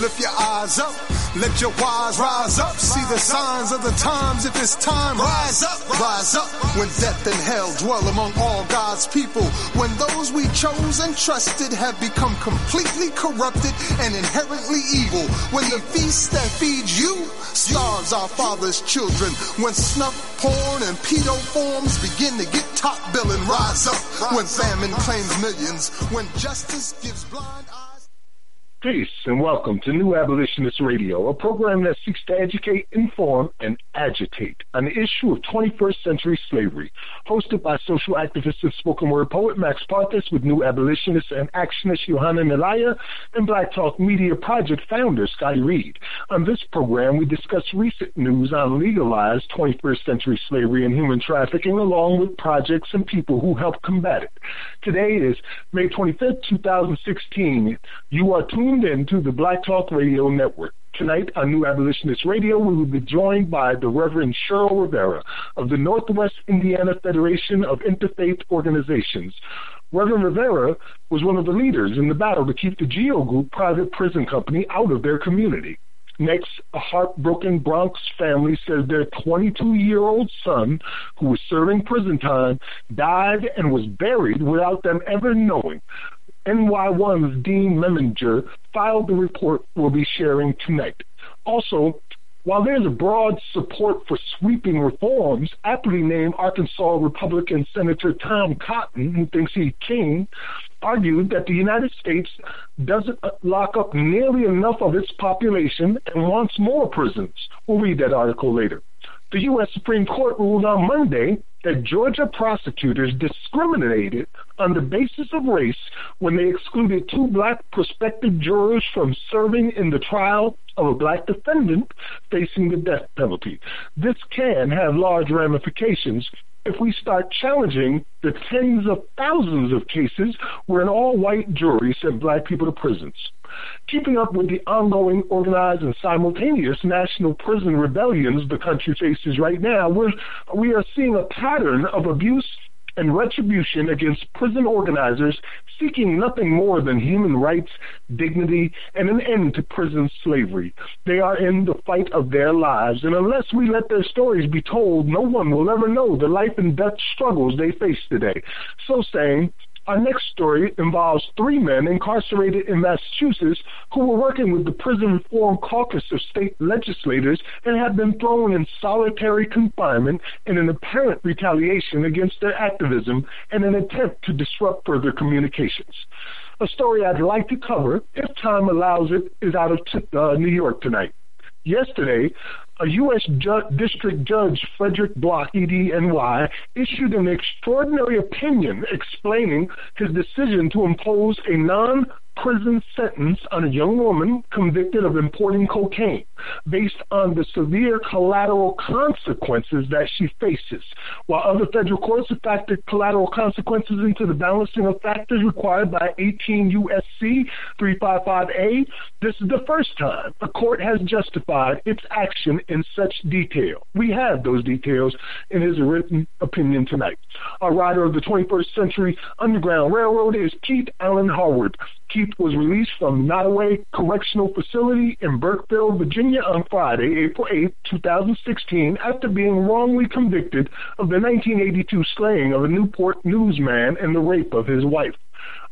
Lift your eyes up, let your wise rise up. See the signs of the times. If it's time, rise up, rise up. When death and hell dwell among all God's people, when those we chose and trusted have become completely corrupted and inherently evil, when the feast that feeds you starves our father's children, when snuff, porn, and pedo forms begin to get top billing, rise up. When famine claims millions, when justice gives blind eyes. Peace and welcome to New Abolitionist Radio, a program that seeks to educate, inform, and agitate on the issue of 21st century slavery. Hosted by social activist and spoken word poet Max Parthas with New Abolitionist and actionist Johanna Nalaya and Black Talk Media Project founder Scotty Reed. On this program, we discuss recent news on legalized 21st century slavery and human trafficking, along with projects and people who help combat it. Today is May 25th, 2016. You are tuned in to the Black Talk Radio Network. Tonight on New Abolitionist Radio, we will be joined by the Reverend Cheryl Rivera of the Northwest Indiana Federation of Interfaith Organizations. Reverend Rivera was one of the leaders in the battle to keep the GEO Group private prison company out of their community. Next, a heartbroken Bronx family says their 22 year old son, who was serving prison time, died and was buried without them ever knowing. NY1's Dean Meminger filed the report we'll be sharing tonight. Also, while there's broad support for sweeping reforms, aptly named Arkansas Republican Senator Tom Cotton, who thinks he's king, argued that the United States doesn't lock up nearly enough of its population and wants more prisons. We'll read that article later. The U.S. Supreme Court ruled on Monday that Georgia prosecutors discriminated on the basis of race when they excluded two black prospective jurors from serving in the trial of a black defendant facing the death penalty. This can have large ramifications if we start challenging the tens of thousands of cases where an all white jury sent black people to prisons. Keeping up with the ongoing organized and simultaneous national prison rebellions the country faces right now, we're, we are seeing a pattern of abuse and retribution against prison organizers seeking nothing more than human rights, dignity, and an end to prison slavery. They are in the fight of their lives, and unless we let their stories be told, no one will ever know the life and death struggles they face today. So saying, our next story involves three men incarcerated in Massachusetts who were working with the Prison Reform Caucus of state legislators and have been thrown in solitary confinement in an apparent retaliation against their activism and an attempt to disrupt further communications. A story I'd like to cover, if time allows it, is out of uh, New York tonight. Yesterday, a U.S. Ju- District Judge Frederick Block, EDNY, issued an extraordinary opinion explaining his decision to impose a non prison sentence on a young woman convicted of importing cocaine based on the severe collateral consequences that she faces. While other federal courts have factored collateral consequences into the balancing of factors required by 18 U.S.C. 355A, this is the first time a court has justified its action in such detail. We have those details in his written opinion tonight. Our writer of the 21st Century Underground Railroad is Keith Allen Harward. Keith was released from Nottoway Correctional Facility in Burkeville, Virginia on Friday, April 8, 2016, after being wrongly convicted of the 1982 slaying of a Newport News man and the rape of his wife.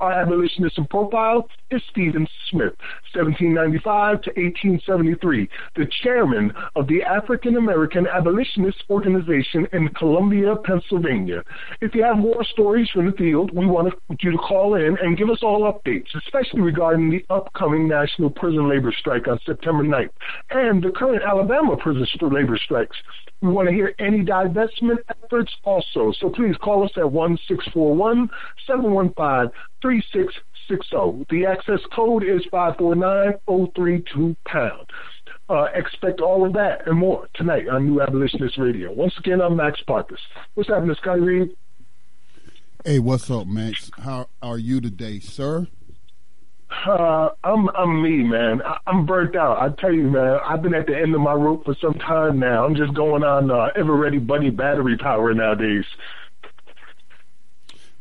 Our abolitionist profile is Stephen Smith, 1795 to 1873, the chairman of the African American Abolitionist Organization in Columbia, Pennsylvania. If you have more stories from the field, we want you to call in and give us all updates, especially regarding the upcoming national prison labor strike on September 9th and the current Alabama prison labor strikes. We want to hear any divestment efforts also. So please call us at 1 641 715 3660. The access code is 549032 pound. Uh, expect all of that and more tonight on New Abolitionist Radio. Once again, I'm Max Parthas. What's happening, Scotty Reed? Hey, what's up, Max? How are you today, sir? Uh, I'm I'm me, man. I, am burnt out. I tell you, man. I've been at the end of my rope for some time now. I'm just going on uh, ever ready buddy battery power nowadays.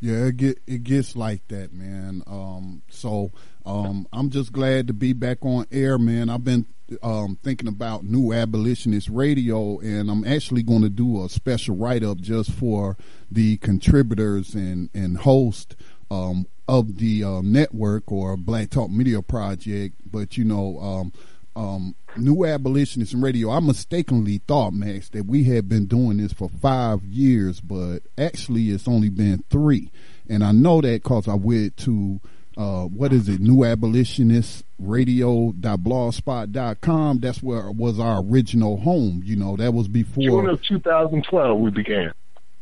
Yeah, it get it gets like that, man. Um, so um, I'm just glad to be back on air, man. I've been um, thinking about New Abolitionist Radio, and I'm actually going to do a special write up just for the contributors and and host um, of the uh, network or Black Talk Media Project. But you know, um, New Abolitionist Radio, I mistakenly thought, Max, that we had been doing this for five years, but actually it's only been three. And I know that because I went to, uh, what is it, New Abolitionist Radio.blogspot.com. That's where was our original home. You know, that was before. June of 2012 we began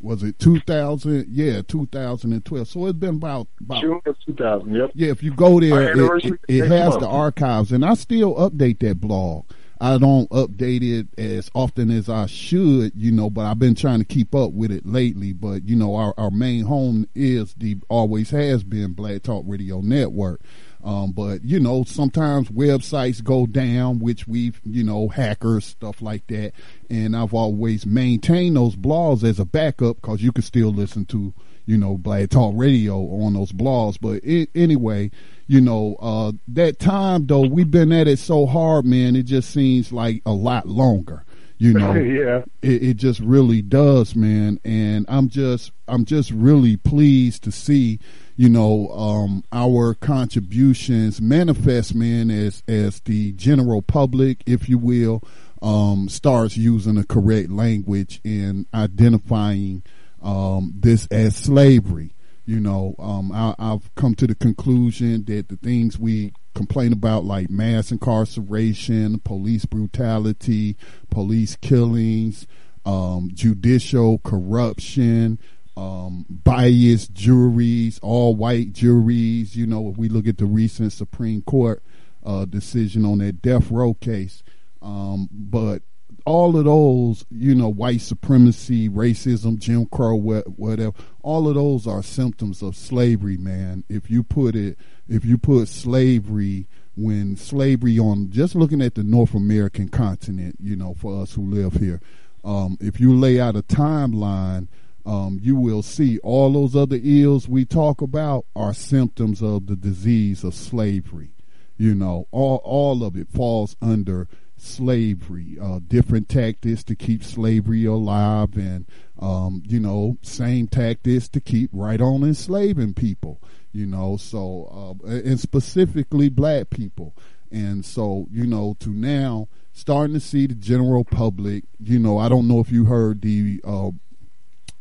was it 2000? Yeah, 2012. So it's been about, about June of 2000. Yep. Yeah, if you go there, it, it, it has the archives, and I still update that blog. I don't update it as often as I should, you know, but I've been trying to keep up with it lately. But you know, our, our main home is the always has been Black Talk Radio Network. Um, but you know, sometimes websites go down, which we've, you know, hackers, stuff like that. And I've always maintained those blogs as a backup because you can still listen to, you know, Black Talk Radio on those blogs. But it, anyway, you know, uh, that time though, we've been at it so hard, man. It just seems like a lot longer. You know, yeah, it, it just really does, man. And I'm just, I'm just really pleased to see you know, um, our contributions manifest, man, as as the general public, if you will, um, starts using the correct language in identifying um, this as slavery. You know, um, I, I've come to the conclusion that the things we complain about, like mass incarceration, police brutality, police killings, um, judicial corruption, um, biased juries, all white juries. You know, if we look at the recent Supreme Court uh, decision on that death row case, um, but all of those, you know, white supremacy, racism, Jim Crow, whatever, all of those are symptoms of slavery, man. If you put it, if you put slavery when slavery on just looking at the North American continent, you know, for us who live here, um, if you lay out a timeline um, you will see all those other ills we talk about are symptoms of the disease of slavery. You know, all all of it falls under slavery. Uh, different tactics to keep slavery alive, and um, you know, same tactics to keep right on enslaving people. You know, so uh, and specifically black people. And so, you know, to now starting to see the general public. You know, I don't know if you heard the uh,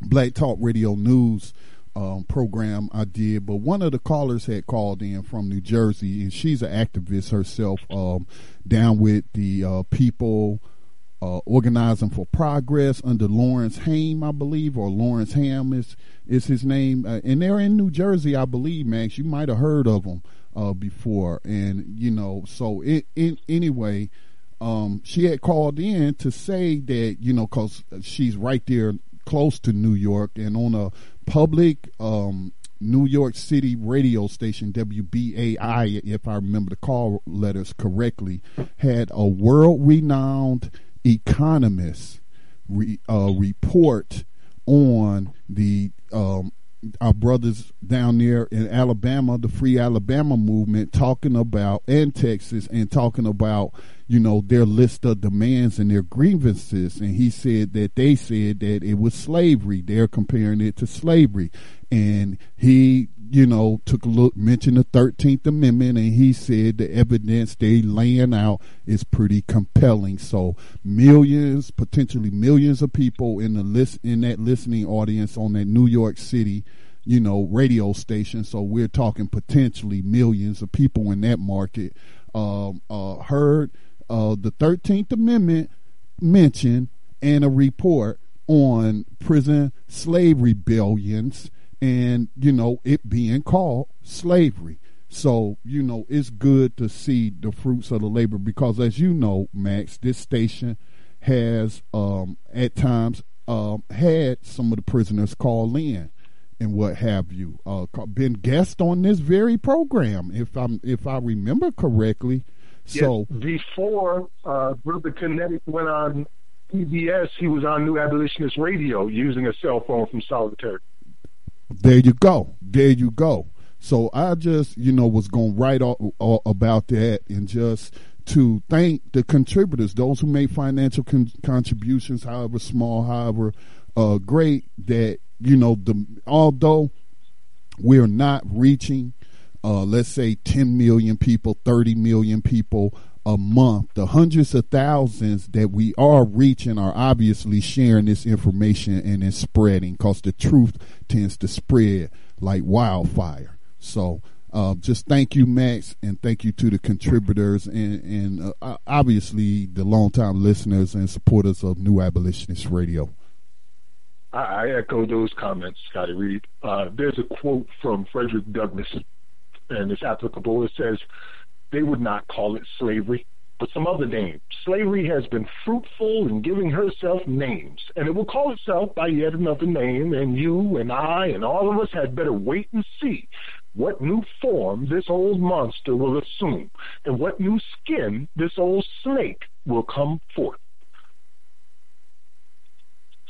Black Talk Radio News um, program I did, but one of the callers had called in from New Jersey, and she's an activist herself, um, down with the uh, people uh, organizing for progress under Lawrence Haim, I believe, or Lawrence Hamm is is his name, uh, and they're in New Jersey, I believe. Max, you might have heard of them uh, before, and you know, so it, anyway. Um, she had called in to say that you know because she's right there close to New York and on a public um, New York City radio station, WBAI, if I remember the call letters correctly, had a world renowned economist re, uh, report on the um, our brothers down there in Alabama, the Free Alabama movement, talking about and Texas, and talking about you know their list of demands and their grievances. And he said that they said that it was slavery. They're comparing it to slavery, and he you know took a look, mentioned the Thirteenth Amendment, and he said the evidence they laying out is pretty compelling. So millions, potentially millions of people in the list in that listening audience on that New York City you know, radio station. So we're talking potentially millions of people in that market um, uh, heard uh, the 13th Amendment mentioned and a report on prison slave rebellions and, you know, it being called slavery. So, you know, it's good to see the fruits of the labor because, as you know, Max, this station has um, at times um, had some of the prisoners call in and what have you. Uh, been guest on this very program, if I'm if I remember correctly. So yes, before uh, Brother Kinetic went on PBS, he was on New Abolitionist Radio using a cell phone from Solitary. There you go. There you go. So I just, you know, was going to write all, all about that and just to thank the contributors, those who made financial con- contributions, however small, however uh, great, that, you know, the although we're not reaching, uh, let's say, 10 million people, 30 million people a month, the hundreds of thousands that we are reaching are obviously sharing this information and it's spreading because the truth tends to spread like wildfire. So, uh, just thank you, Max, and thank you to the contributors and, and uh, obviously the longtime listeners and supporters of New Abolitionist Radio. I echo those comments, Scotty Reed. Uh, there's a quote from Frederick Douglass, and it's applicable. It says, They would not call it slavery, but some other name. Slavery has been fruitful in giving herself names, and it will call itself by yet another name, and you and I and all of us had better wait and see what new form this old monster will assume, and what new skin this old snake will come forth.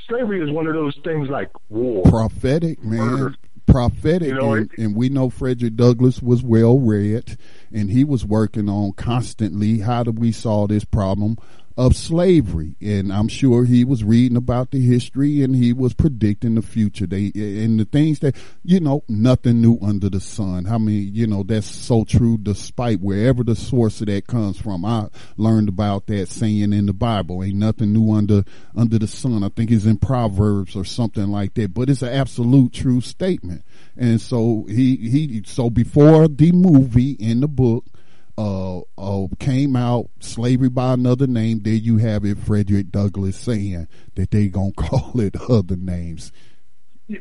Slavery is one of those things like war. Prophetic, man. Murder. Prophetic. You know, and, and we know Frederick Douglass was well read, and he was working on constantly how do we solve this problem of slavery. And I'm sure he was reading about the history and he was predicting the future. They and the things that you know, nothing new under the sun. I mean, you know, that's so true despite wherever the source of that comes from. I learned about that saying in the Bible. Ain't nothing new under under the sun. I think it's in Proverbs or something like that. But it's an absolute true statement. And so he he so before the movie in the book uh, uh, came out, slavery by another name. There you have it, Frederick Douglass saying that they gonna call it other names.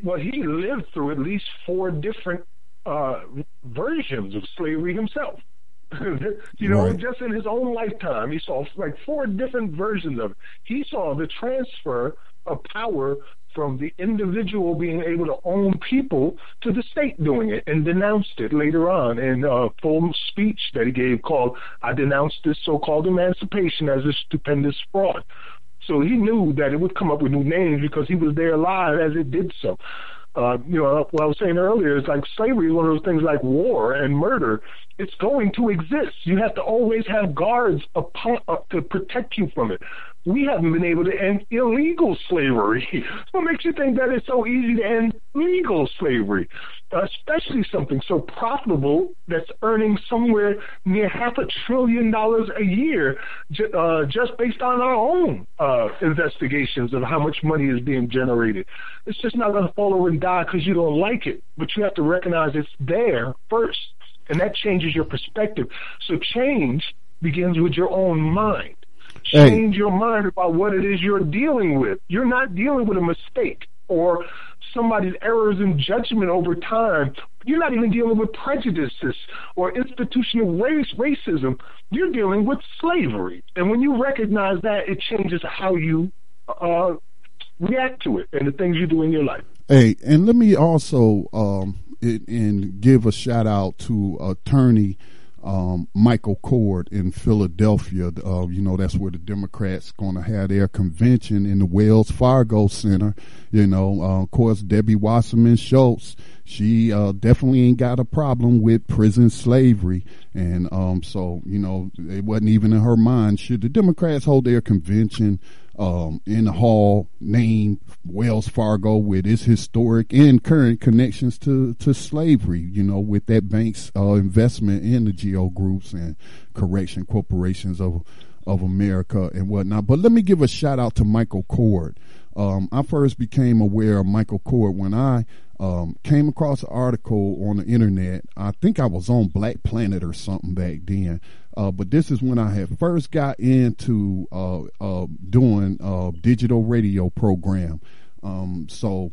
Well, he lived through at least four different uh, versions of slavery himself. you know, right. just in his own lifetime, he saw like four different versions of it. He saw the transfer of power from the individual being able to own people to the state doing it and denounced it later on in a full speech that he gave called I denounced this so called emancipation as a stupendous fraud. So he knew that it would come up with new names because he was there live as it did so. Uh, you know, what I was saying earlier is like slavery is one of those things like war and murder. It's going to exist. You have to always have guards upon, uh, to protect you from it we haven't been able to end illegal slavery. what makes you think that it's so easy to end legal slavery? Especially something so profitable that's earning somewhere near half a trillion dollars a year uh, just based on our own uh, investigations of how much money is being generated. It's just not going to fall over and die because you don't like it, but you have to recognize it's there first. And that changes your perspective. So change begins with your own mind. Change hey. your mind about what it is you're dealing with. You're not dealing with a mistake or somebody's errors in judgment over time. You're not even dealing with prejudices or institutional race racism. You're dealing with slavery. And when you recognize that, it changes how you uh, react to it and the things you do in your life. Hey, and let me also um, and give a shout out to attorney um, Michael Coard in Philadelphia. Uh, you know, that's where the Democrats going to have their convention in the Wells Fargo Center. You know, uh, of course, Debbie Wasserman Schultz, she uh, definitely ain't got a problem with prison slavery. And um, so, you know, it wasn't even in her mind. Should the Democrats hold their convention um, in the hall named Wells Fargo with its historic and current connections to, to slavery, you know, with that bank's uh, investment in the GEO groups and correction corporations of of America and whatnot. But let me give a shout out to Michael Coard. Um, I first became aware of Michael Coard when I um, came across an article on the internet. I think I was on Black Planet or something back then uh, but this is when I had first got into uh, uh, doing a digital radio program. Um, so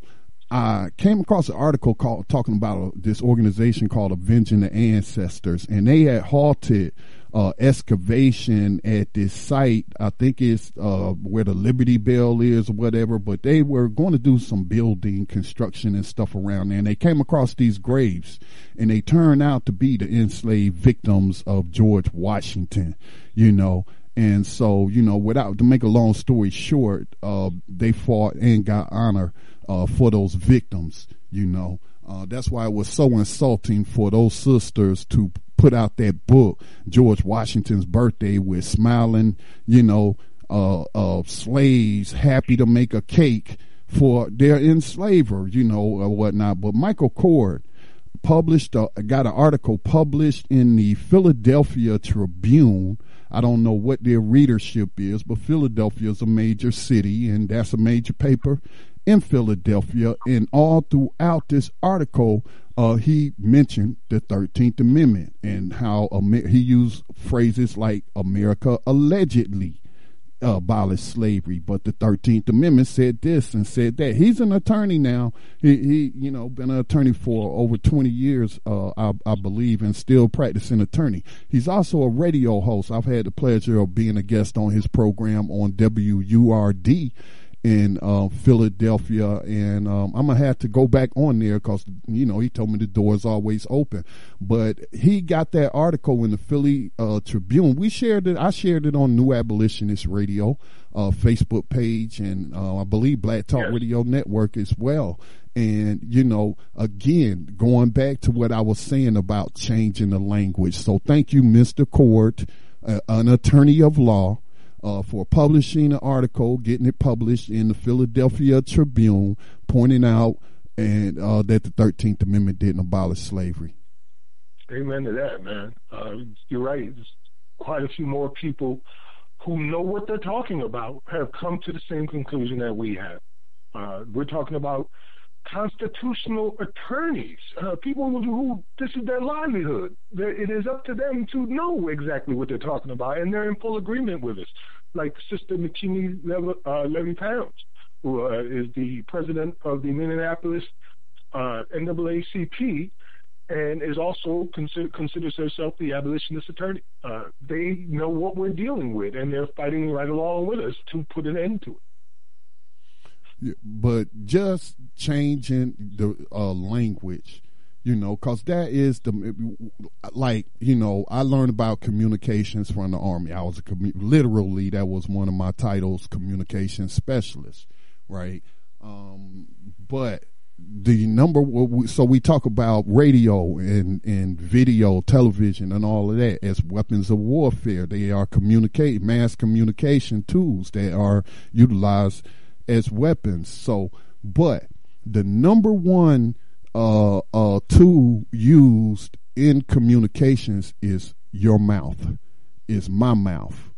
I came across an article called talking about this organization called Avenging the Ancestors, and they had halted uh, excavation at this site. I think it's uh, where the Liberty Bell is or whatever, but they were going to do some building construction and stuff around there. And they came across these graves and they turned out to be the enslaved victims of George Washington, you know. And so, you know, without to make a long story short, uh, they fought and got honor uh, for those victims, you know. Uh, that's why it was so insulting for those sisters to put out that book, George Washington's birthday, with smiling, you know, uh, uh, slaves happy to make a cake for their enslaver, you know, or whatnot. But Michael Coard published, uh, got an article published in the Philadelphia Tribune. I don't know what their readership is, but Philadelphia is a major city, and that's a major paper in Philadelphia. And all throughout this article, uh, he mentioned the 13th Amendment and how Amer- he used phrases like America allegedly abolished slavery, but the Thirteenth Amendment said this and said that. He's an attorney now. He, he you know, been an attorney for over twenty years, uh, I, I believe, and still practicing attorney. He's also a radio host. I've had the pleasure of being a guest on his program on WURD in uh, Philadelphia, and um, I'm gonna have to go back on there because you know he told me the door is always open. But he got that article in the Philly uh, Tribune. We shared it. I shared it on New Abolitionist Radio uh, Facebook page, and uh, I believe Black Talk. Radio Network as well. And you know, again, going back to what I was saying about changing the language. So thank you, Mr. Coard, uh, an attorney of law uh, for publishing an article, getting it published in the Philadelphia Tribune, pointing out and uh, that the Thirteenth Amendment didn't abolish slavery. Amen to that, man. Uh, you're right. There's quite a few more people who know what they're talking about have come to the same conclusion that we have. Uh, we're talking about constitutional attorneys, uh, people who, who, this is their livelihood. They're, it is up to them to know exactly what they're talking about, and they're in full agreement with us. Like Sister Nekima Levy, uh, Levy Pounds, who uh, is the president of the Minneapolis uh, NAACP, and is also consider, considers herself the abolitionist attorney. Uh, they know what we're dealing with, and they're fighting right along with us to put an end to it but just changing the uh, language you know because that is the like you know i learned about communications from the army. I was a commu- literally that was one of my titles communication specialist right? Um, but the number so we talk about radio and and video television and all of that as weapons of warfare. They are communicate mass communication tools that are utilized as weapons. So, but the number one uh, uh, tool used in communications is your mouth, is my mouth.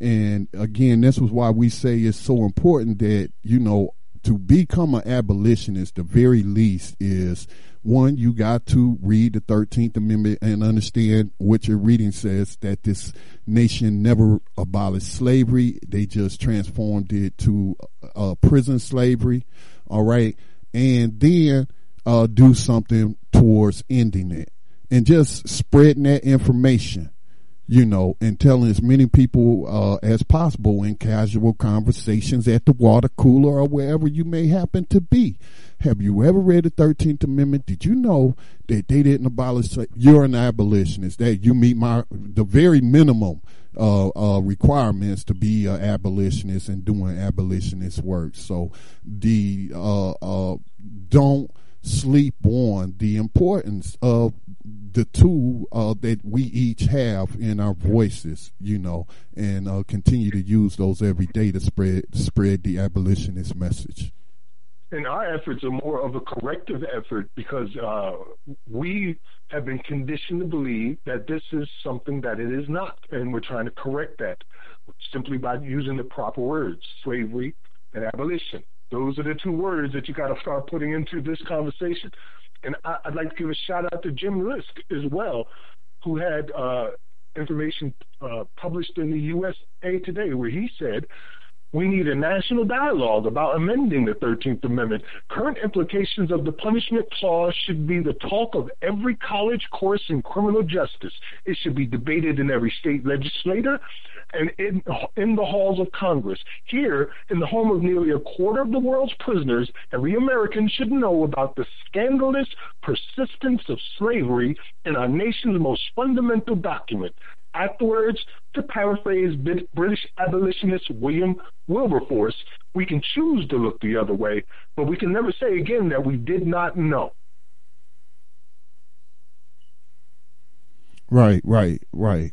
And again, this was why we say it's so important that, you know, to become an abolitionist, the very least is one, you got to read the 13th Amendment and understand what your reading says that this nation never abolished slavery. They just transformed it to uh, prison slavery. All right. And then uh, do something towards ending it and just spreading that information you know, and telling as many people uh, as possible in casual conversations at the water cooler or wherever you may happen to be. Have you ever read the Thirteenth Amendment? Did you know that they didn't abolish? You're an abolitionist. That you meet my the very minimum uh, uh, requirements to be an abolitionist and doing abolitionist work. So the uh, uh, don't sleep on the importance of the tool uh, that we each have in our voices, you know, and uh, continue to use those every day to spread spread the abolitionist message. And our efforts are more of a corrective effort because uh, we have been conditioned to believe that this is something that it is not, and we're trying to correct that simply by using the proper words: slavery and abolition. Those are the two words that you got to start putting into this conversation. And I, would like to give a shout out to Jim Risk as well, who had uh, information uh, published in the USA Today where he said we need a national dialogue about amending the 13th Amendment. Current implications of the punishment clause should be the talk of every college course in criminal justice. It should be debated in every state legislature and in, in the halls of Congress. Here, in the home of nearly a quarter of the world's prisoners, every American should know about the scandalous persistence of slavery in our nation's most fundamental document. Afterwards, to paraphrase British abolitionist William Wilberforce, we can choose to look the other way, but we can never say again that we did not know. Right, right, right,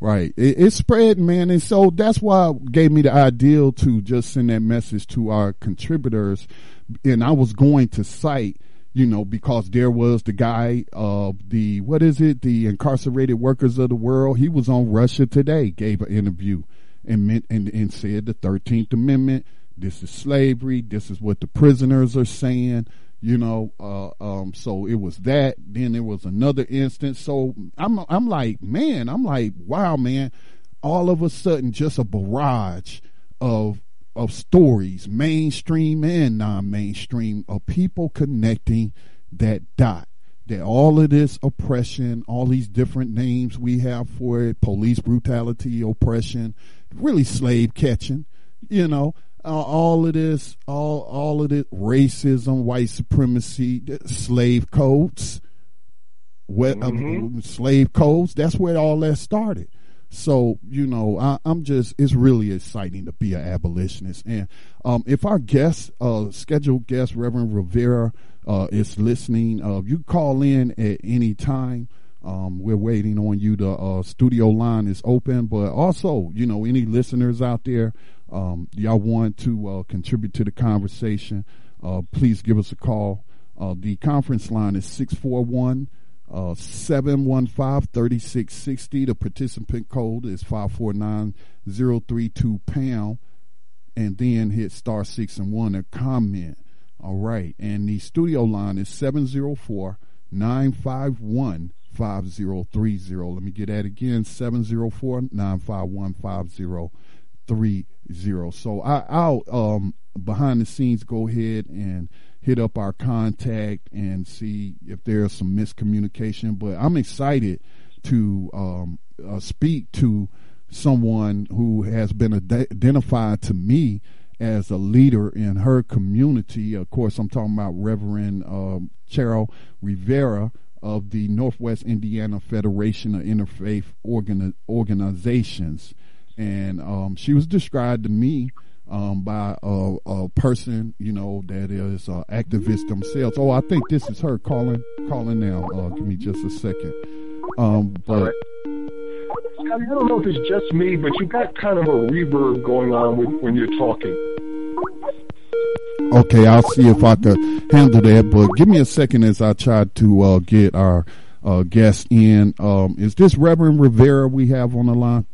right. It, it spread, man, and so that's why gave me the ideal to just send that message to our contributors. And I was going to cite you know, because there was the guy of uh, the, what is it? The incarcerated workers of the world. He was on Russia today, gave an interview and meant, and, and said the 13th Amendment, this is slavery. This is what the prisoners are saying you know uh, um, so it was that then there was another instance so i'm i'm like man i'm like wow man all of a sudden just a barrage of of stories mainstream and non-mainstream of people connecting that dot that all of this oppression all these different names we have for it police brutality oppression really slave catching you know uh, all of this, all all of this racism, white supremacy, slave codes, what mm-hmm. slave codes. That's where all that started. So you know, I, am just it's really exciting to be an abolitionist. And um, if our guest, uh, scheduled guest, Reverend Rivera, uh, is listening, uh, you call in at any time. Um, we're waiting on you. The uh, studio line is open, but also, you know, any listeners out there, um, y'all want to uh, contribute to the conversation, uh, please give us a call. Uh, the conference line is 641 715 3660. The participant code is 549032 pound. And then hit star 6 and 1 to comment. All right. And the studio line is 704 951 5030. Let me get that again 704 951 5030. So I, I'll um, behind the scenes go ahead and hit up our contact and see if there's some miscommunication. But I'm excited to um, uh, speak to someone who has been ad- identified to me as a leader in her community. Of course, I'm talking about Reverend um, Cheryl Rivera of the Northwest Indiana Federation of Interfaith Organi- Organizations and um, she was described to me um, by a, a, person, you know, that is uh, activist themselves. Oh, I think this is her calling calling now. Uh, give me just a second. Um, but. I don't know if it's just me, but you got kind of a reverb going on with, when you're talking. Okay, I'll see if I can handle that. But give me a second as I try to uh, get our uh, guest in. Um, is this Reverend Rivera we have on the line?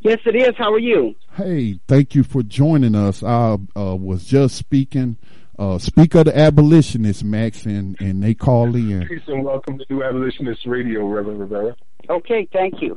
Yes, it is. How are you? Hey, thank you for joining us. I uh, was just speaking, uh, speak of the abolitionists, Max, and, and they call in. Peace and welcome to New Abolitionist Radio, Reverend Rivera. Okay, thank you.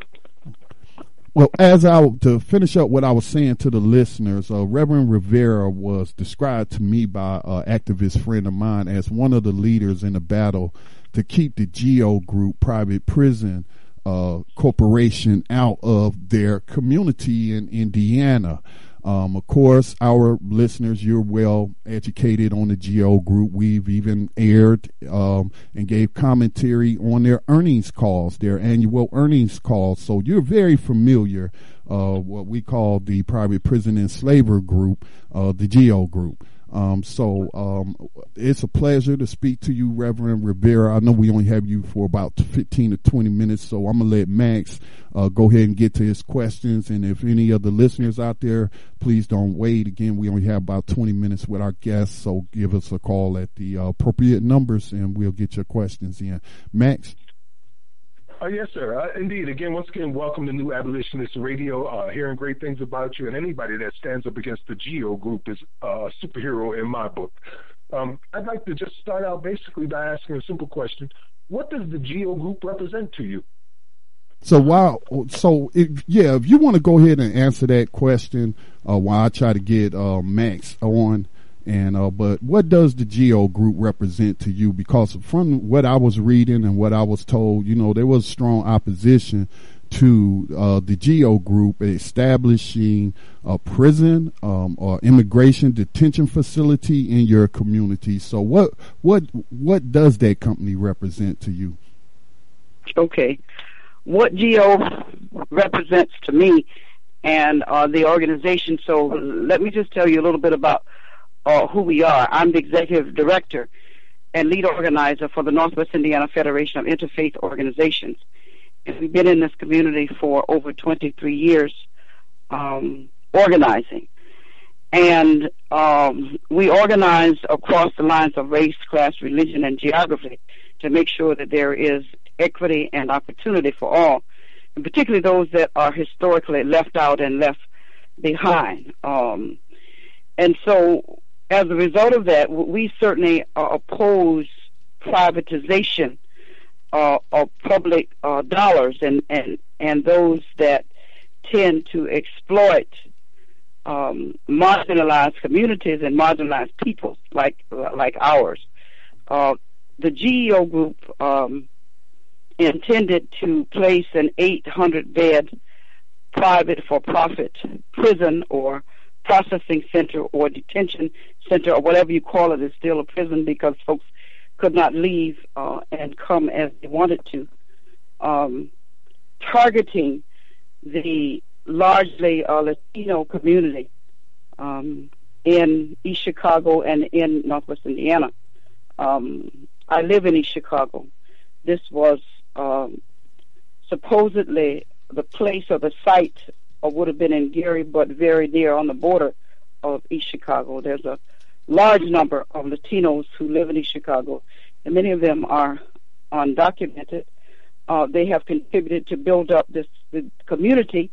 Well, as I to finish up what I was saying to the listeners, uh, Reverend Rivera was described to me by an activist friend of mine as one of the leaders in the battle to keep the GEO Group private prison uh, corporation out of their community in Indiana. Um, of course, our listeners, you're well educated on the GEO Group. We've even aired um, and gave commentary on their earnings calls, their annual earnings calls. So you're very familiar uh, what we call the Private Prison Enslaver Group, uh, the GEO Group. Um, so um, it's a pleasure to speak to you, Reverend Rivera. I know we only have you for about 15 to 20 minutes, so I'm going to let Max uh, go ahead and get to his questions. And if any of the listeners out there, please don't wait. Again, we only have about 20 minutes with our guests, so give us a call at the uh, appropriate numbers and we'll get your questions in. Max? Uh, yes, sir. Uh, indeed. Again, once again, welcome to New Abolitionist Radio. Uh, hearing great things about you, and anybody that stands up against the GEO group is a superhero in my book. Um, I'd like to just start out basically by asking a simple question: What does the GEO group represent to you? So while so if, yeah, if you want to go ahead and answer that question, uh, while I try to get uh, Max on, and uh, but what does the Geo Group represent to you? Because from what I was reading and what I was told, you know, there was strong opposition to uh, the Geo Group establishing a prison um, or immigration detention facility in your community. So, what what what does that company represent to you? Okay, what Geo represents to me and uh, the organization. So, let me just tell you a little bit about uh, who we are. I'm the executive director and lead organizer for the Northwest Indiana Federation of Interfaith Organizations. And we've been in this community for over 23 years um, organizing. And um, we organize across the lines of race, class, religion, and geography to make sure that there is equity and opportunity for all, and particularly those that are historically left out and left behind. Um, and so, as a result of that, we certainly uh, oppose privatization uh, of public uh, dollars and, and, and those that tend to exploit um, marginalized communities and marginalized peoples like like ours. Uh, the GEO group um, intended to place an 800 bed private for profit prison or processing center or detention center or whatever you call it is still a prison because folks could not leave uh, and come as they wanted to, um, targeting the largely uh, Latino community um, in East Chicago and in Northwest Indiana. Um, I live in East Chicago. This was um, supposedly the place or the site or would have been in Gary, but very near on the border of East Chicago. There's a large number of Latinos who live in East Chicago, and many of them are undocumented. Uh, they have contributed to build up this the community.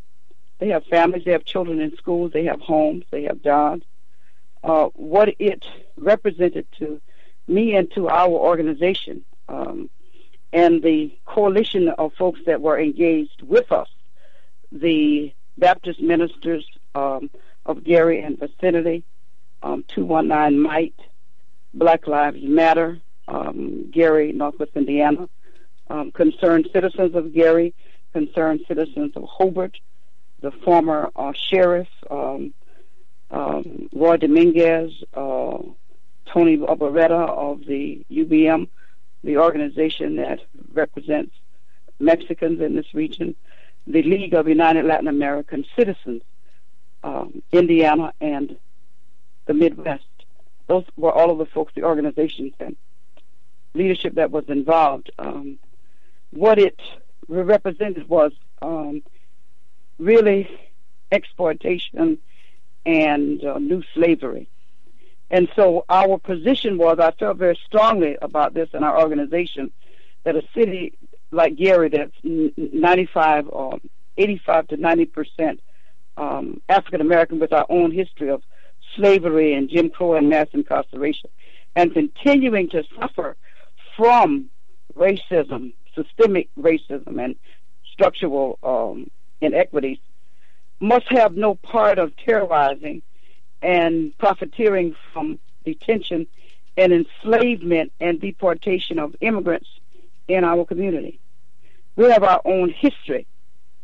They have families, they have children in schools, they have homes, they have jobs. Uh, what it represented to me and to our organization um, and the coalition of folks that were engaged with us, the Baptist ministers um, of Gary and vicinity, um, 219 Might, Black Lives Matter, um, Gary, Northwest Indiana, um, concerned citizens of Gary, concerned citizens of Hobart, the former uh, sheriff, um, um, Roy Dominguez, uh, Tony Barberetta of the UBM, the organization that represents Mexicans in this region, the League of United Latin American Citizens, um, Indiana, and the Midwest. Those were all of the folks, the organizations and leadership that was involved. Um, what it represented was um, really exploitation and uh, new slavery. And so our position was, I felt very strongly about this in our organization, that a city like Gary, that's 95 or 85 to 90 percent um, African American with our own history of slavery and Jim Crow and mass incarceration, and continuing to suffer from racism, systemic racism, and structural um, inequities, must have no part of terrorizing and profiteering from detention and enslavement and deportation of immigrants in our community. We have our own history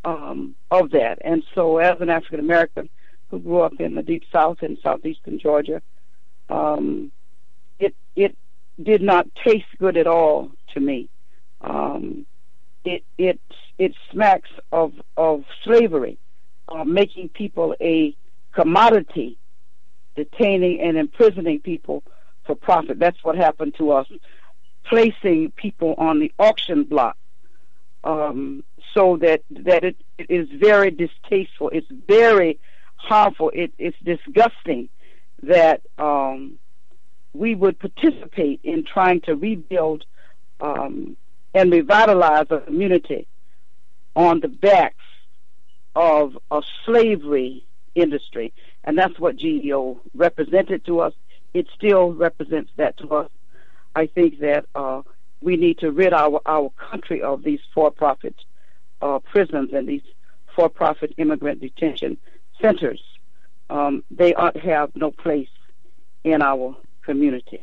um, of that. And so, as an African American who grew up in the deep South in southeastern Georgia, um, it it did not taste good at all to me. Um, it it it smacks of of slavery, uh, making people a commodity, detaining and imprisoning people for profit. That's what happened to us, placing people on the auction block um, so that that it, it is very distasteful. It's very harmful. It, it's disgusting that um, we would participate in trying to rebuild um, and revitalize a community on the backs of a slavery industry, and that's what GEO represented to us. It still represents that to us. I think that uh, we need to rid our, our country of these for-profit uh, prisons and these for-profit immigrant detention centers. Um, they ought to have no place in our community.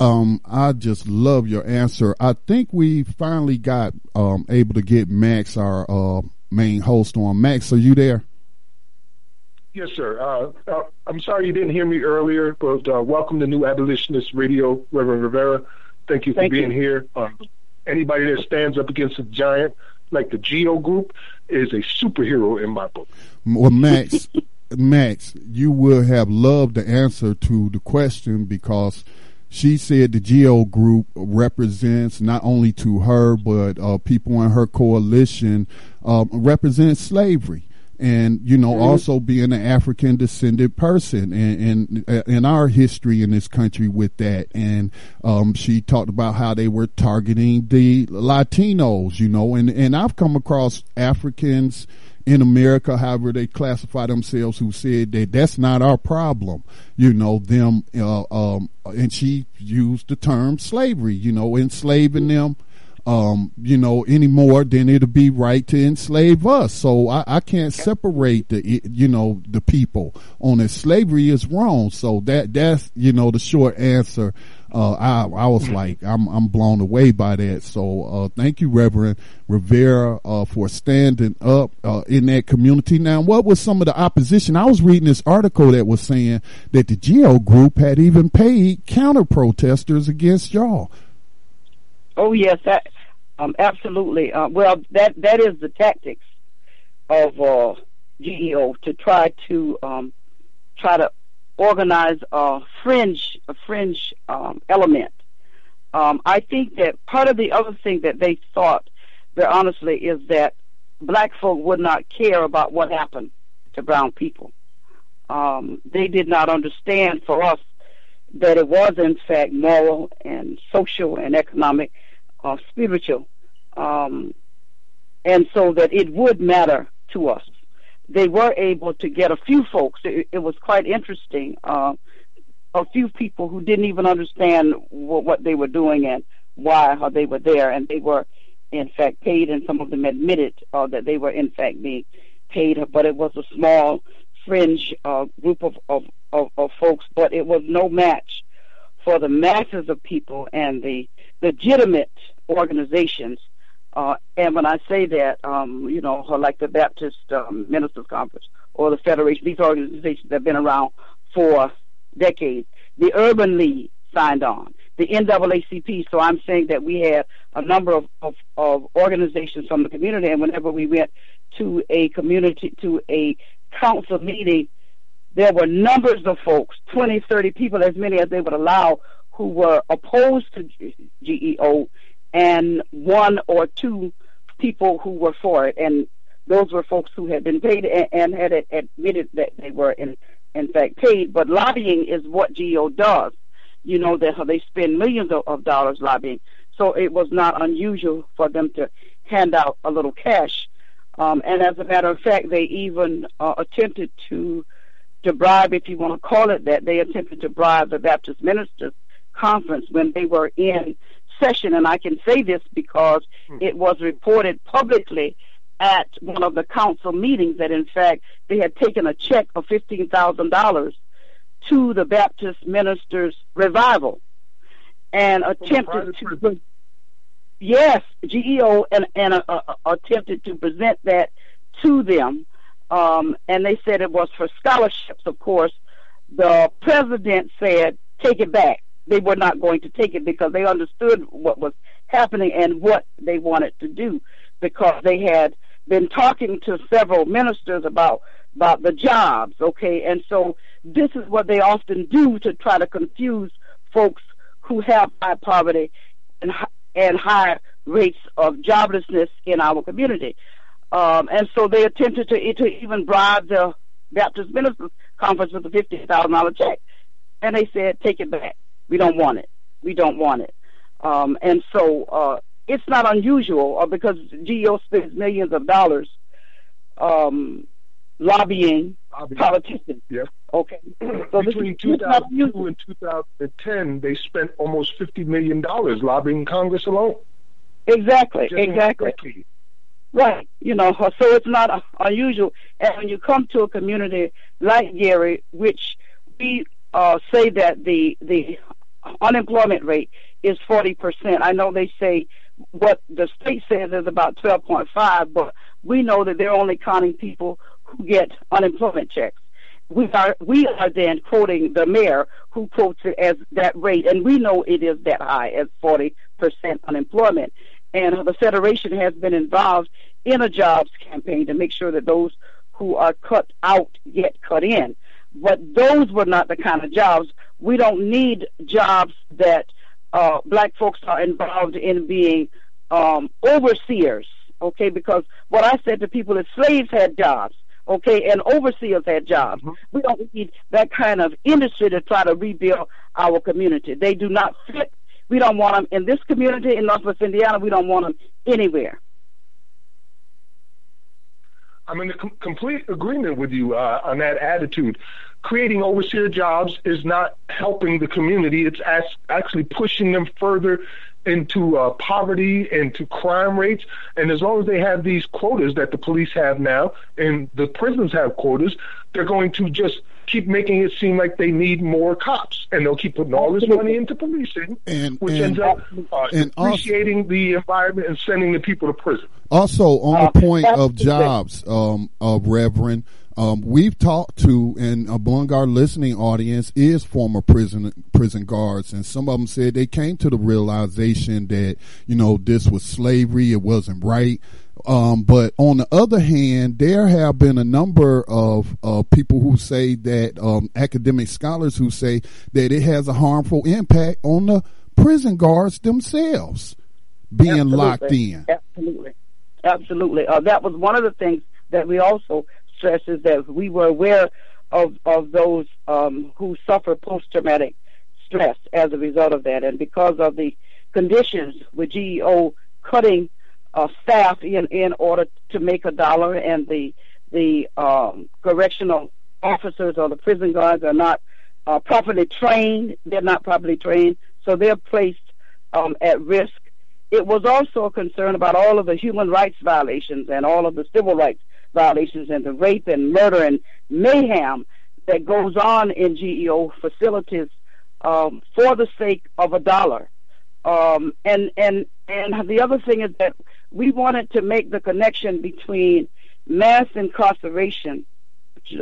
Um, I just love your answer. I think we finally got um, able to get Max, our uh, main host, on. Max, are you there? Yes, sir. Uh, uh, I'm sorry you didn't hear me earlier, but uh, welcome to New Abolitionist Radio, Reverend Rivera. Thank you for Thank being you. here. Um, anybody that stands up against a giant like the Geo Group is a superhero in my book. Well, Max, Max, you would have loved the answer to the question because she said the GEO group represents not only to her but uh, people in her coalition um, represents slavery and you know mm-hmm. also being an African descended person and, and in our history in this country with that and um, she talked about how they were targeting the Latinos you know and and I've come across Africans in America, however they classify themselves, who said that that's not our problem, you know, them, uh, um, and she used the term slavery, you know, enslaving them, um, you know, anymore, then it'll be right to enslave us. So I, I can't separate the, you know, the people on it. Slavery is wrong. So that, that's, you know, the short answer uh, I, I was mm-hmm. like, I'm, I'm blown away by that. So, uh, thank you, Reverend Rivera, uh, for standing up, uh, in that community. Now, what was some of the opposition? I was reading this article that was saying that the GEO group had even paid counter protesters against y'all. Oh, yes, that, um, absolutely. Uh, well, that, that is the tactics of, uh, GEO to try to, um, try to organize a fringe a fringe um, element. Um, I think that part of the other thing that they thought, very honestly, is that black folk would not care about what happened to brown people. Um, they did not understand for us that it was in fact moral and social and economic, uh, spiritual, um, and so that it would matter to us they were able to get a few folks. It, it was quite interesting. Uh, a few people who didn't even understand what, what they were doing and why how they were there, and they were in fact paid, and some of them admitted uh, that they were in fact being paid. But it was a small fringe uh, group of, of, of, of folks, but it was no match for the masses of people and the legitimate organizations uh, and when I say that, um, you know, like the Baptist um, Ministers Conference or the Federation, these organizations have been around for decades. The Urban League signed on, the NAACP. So I'm saying that we had a number of, of, of organizations from the community, and whenever we went to a community, to a council meeting, there were numbers of folks, 20, 30 people, as many as they would allow, who were opposed to GEO and one or two people who were for it, and those were folks who had been paid and, had admitted that they were in in fact paid. But lobbying is what GEO does. You know that they spend millions of, of dollars lobbying, so it was not unusual for them to hand out a little cash. Um, and as a matter of fact, they even uh, attempted to to bribe, if you want to call it that, they attempted to bribe the Baptist Ministers Conference when they were in session, and I can say this because hmm. it was reported publicly at one of the council meetings that, in fact, they had taken a check of fifteen thousand dollars to the Baptist ministers' revival and attempted to. Yes, GEO and and uh, uh, attempted to present that to them, um, and they said it was for scholarships. Of course, the president said, "Take it back." They were not going to take it because they understood what was happening and what they wanted to do because they had been talking to several ministers about about the jobs okay? And so this is what they often do to try to confuse folks who have high poverty and and high rates of joblessness in our community. Um, and so they attempted to, to even bribe the Baptist Ministers Conference with a fifty thousand dollar check. And they said take it back we don't want it. We don't want it. Um, and so uh, it's not unusual uh, because GEO spends millions of dollars um, lobbying politicians. Yes. Okay. So Between 2002 and 2010, they spent almost $50 million lobbying Congress alone. Exactly. Just exactly. Right. You know, so it's not unusual. And when you come to a community like Gary, which we uh, say that the the unemployment rate is 40%. I know they say what the state says is about 12.5, but we know that they're only counting people who get unemployment checks. We are we are then quoting the mayor who quotes it as that rate, and we know it is that high as 40% unemployment. And the federation has been involved in a jobs campaign to make sure that those who are cut out get cut in. But those were not the kind of jobs. We don't need jobs that uh, black folks are involved in being um, overseers, okay? Because what I said to people is slaves had jobs, okay, and overseers had jobs. Mm-hmm. We don't need that kind of industry to try to rebuild our community. They do not fit. We don't want them in this community in Northwest Indiana. We don't want them anywhere. I'm in com- complete agreement with you uh, on that attitude. Creating overseer jobs is not helping the community. It's as- actually pushing them further into uh, poverty, into crime rates. And as long as they have these quotas that the police have now, and the prisons have quotas, they're going to just keep making it seem like they need more cops, and they'll keep putting all this money into policing, and, which and, ends up uh, and appreciating also, the environment and sending the people to prison. Also, on the uh, point of jobs, um, uh, Reverend, um, we've talked to, and among our listening audience is former prison prison guards, and some of them said they came to the realization that you know this was slavery, it wasn't right. Um, but on the other hand, there have been a number of uh, people who say that um, academic scholars who say that it has a harmful impact on the prison guards themselves being Absolutely. locked in. Absolutely, absolutely. Uh, that was one of the things that we also stresses that we were aware of of those um, who suffer post traumatic stress as a result of that, and because of the conditions with GEO cutting uh, staff in in order to make a dollar, and the the um, correctional officers or the prison guards are not uh, properly trained. They're not properly trained, so they're placed um, at risk. It was also a concern about all of the human rights violations and all of the civil rights violations and the rape and murder and mayhem that goes on in GEO facilities um, for the sake of a dollar. Um, and and and the other thing is that we wanted to make the connection between mass incarceration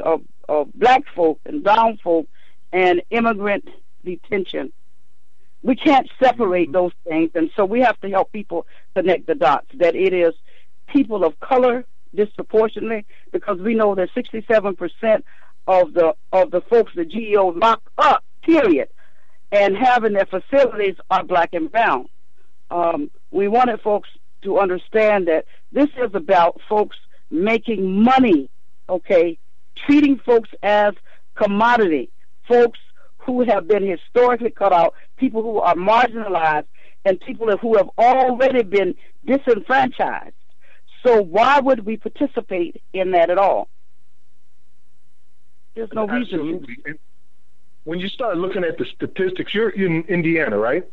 of, of uh, uh, black folk and brown folk and immigrant detention. We can't separate mm-hmm. those things, and so we have to help people connect the dots. That it is people of color disproportionately because we know that 67% of the of the folks the GEO lock up, period, and having their facilities are black and brown. Um, we wanted folks to understand that this is about folks making money, okay, treating folks as commodity, folks who have been historically cut out, people who are marginalized, and people who have already been disenfranchised. So why would we participate in that at all? There's no Absolutely. reason. when you start looking at the statistics, you're in Indiana, right?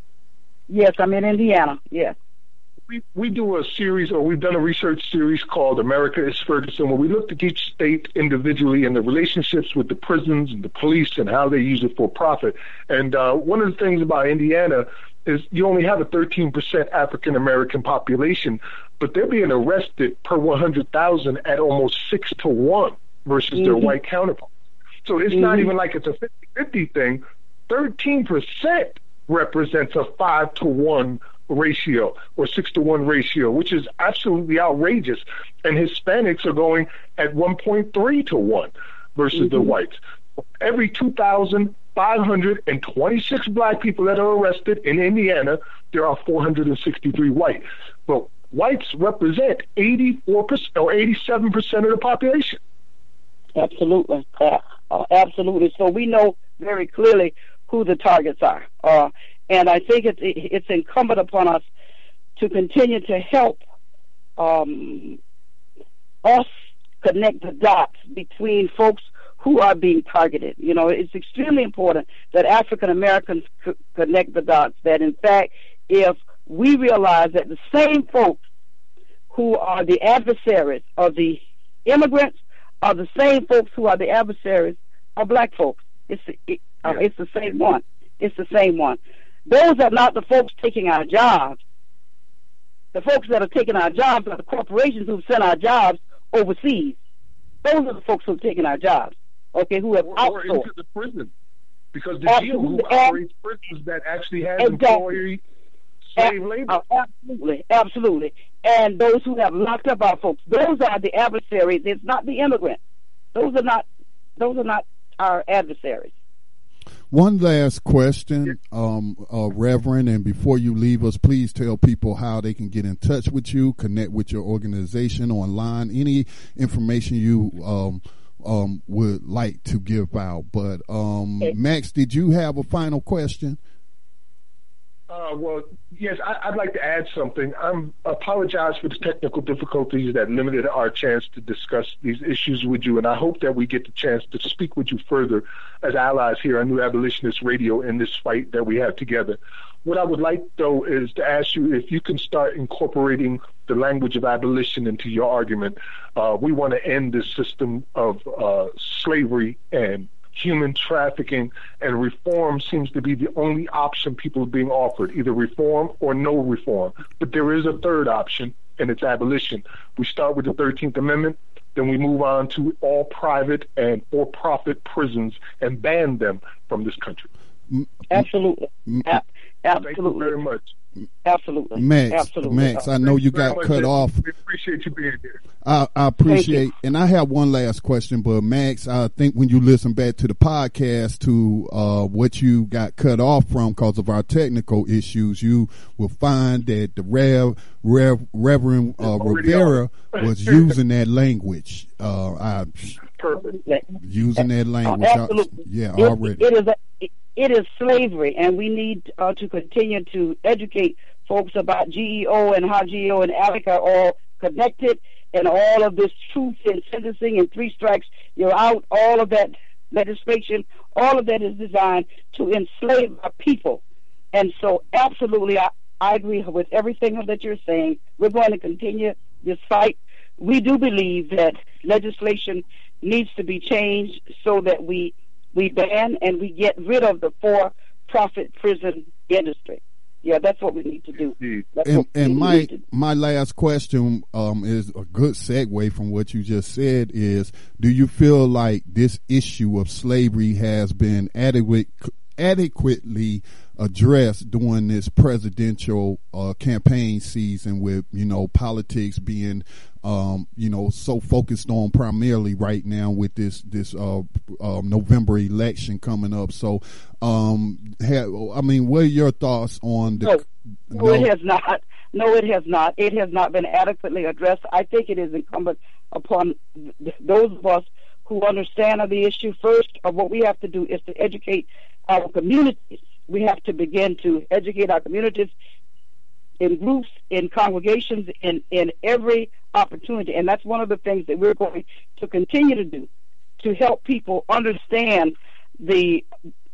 Yes, I'm in Indiana. Yes. We, we do a series, or we've done a research series called America is Ferguson, where we looked at each state individually and the relationships with the prisons and the police and how they use it for profit. And uh, one of the things about Indiana is you only have a 13% African American population, but they're being arrested per 100,000 at almost six to one versus mm-hmm. their white counterparts. So it's mm-hmm. not even like it's a 50 50 thing. 13% represents a five to one ratio or six to one ratio, which is absolutely outrageous. And Hispanics are going at 1.3 to one versus mm-hmm. the whites. Every 2,526 black people that are arrested in Indiana, there are 463 white. But whites represent 84% or 87% of the population. Absolutely. Uh, absolutely. So we know very clearly who the targets are. Uh, and I think it's, it's incumbent upon us to continue to help um, us connect the dots between folks who are being targeted. You know, it's extremely important that African Americans c- connect the dots. That in fact, if we realize that the same folks who are the adversaries of the immigrants are the same folks who are the adversaries of black folks. It's it, uh, it's the same one. It's the same one. Those are not the folks taking our jobs. The folks that are taking our jobs are the corporations who have sent our jobs overseas. Those are the folks who are taking our jobs. Okay, who have or, outsourced. Or into the prison. Because the GEO who operates prisons that actually has exactly. employee slave labor. Absolutely, absolutely. And those who have locked up our folks, those are the adversaries. It's not the immigrants. Those are not. Those are not our adversaries. One last question, um, uh, Reverend, and before you leave us, please tell people how they can get in touch with you, connect with your organization online, any information you um, um, would like to give out. But um. Max, did you have a final question? Uh, well, yes, I, would like to add something. I apologize for the technical difficulties that limited our chance to discuss these issues with you, and I hope that we get the chance to speak with you further as allies here on New Abolitionist Radio in this fight that we have together. What I would like, though, is to ask you if you can start incorporating the language of abolition into your argument. Uh, we want to end this system of uh, slavery and human trafficking, and reform seems to be the only option people are being offered, either reform or no reform. But there is a third option, and it's abolition. We start with the 13th Amendment, then we move on to all private and for profit prisons and ban them from this country. Absolutely. Absolutely. Thank you very much. Absolutely. Max, Absolutely. Max, I know you got cut off. We appreciate you being here. I, I appreciate, and I have one last question, but Max, I think when you listen back to the podcast to uh, what you got cut off from because of our technical issues, you will find that the Rev, Rev Reverend uh, Rivera was using that language. Uh, I, Perfect. Using that language. Absolutely. yeah, already. It, it is. A, it is slavery, and we need uh, to continue to educate folks about GEO and how GEO and ALEC are all connected, and all of this truth and sentencing and three strikes, you're out. All of that legislation, all of that is designed to enslave our people. And so, absolutely, I, I agree with everything that you're saying. We're going to continue this fight. We do believe that legislation needs to be changed so that we we ban and we get rid of the for-profit prison industry. Yeah, that's what we need to do. and, and my my last question um, is a good segue from what you just said. Is do you feel like this issue of slavery has been adequate adequately addressed during this presidential uh, campaign season with you know politics being um, you know so focused on primarily right now with this this uh, uh, November election coming up. So um, have, I mean what are your thoughts on the no, no, no. it has not. No it has not. It has not been adequately addressed. I think it is incumbent upon those of us who understand of the issue. First of what we have to do is to educate our communities we have to begin to educate our communities in groups, in congregations, in, in every opportunity. And that's one of the things that we're going to continue to do to help people understand the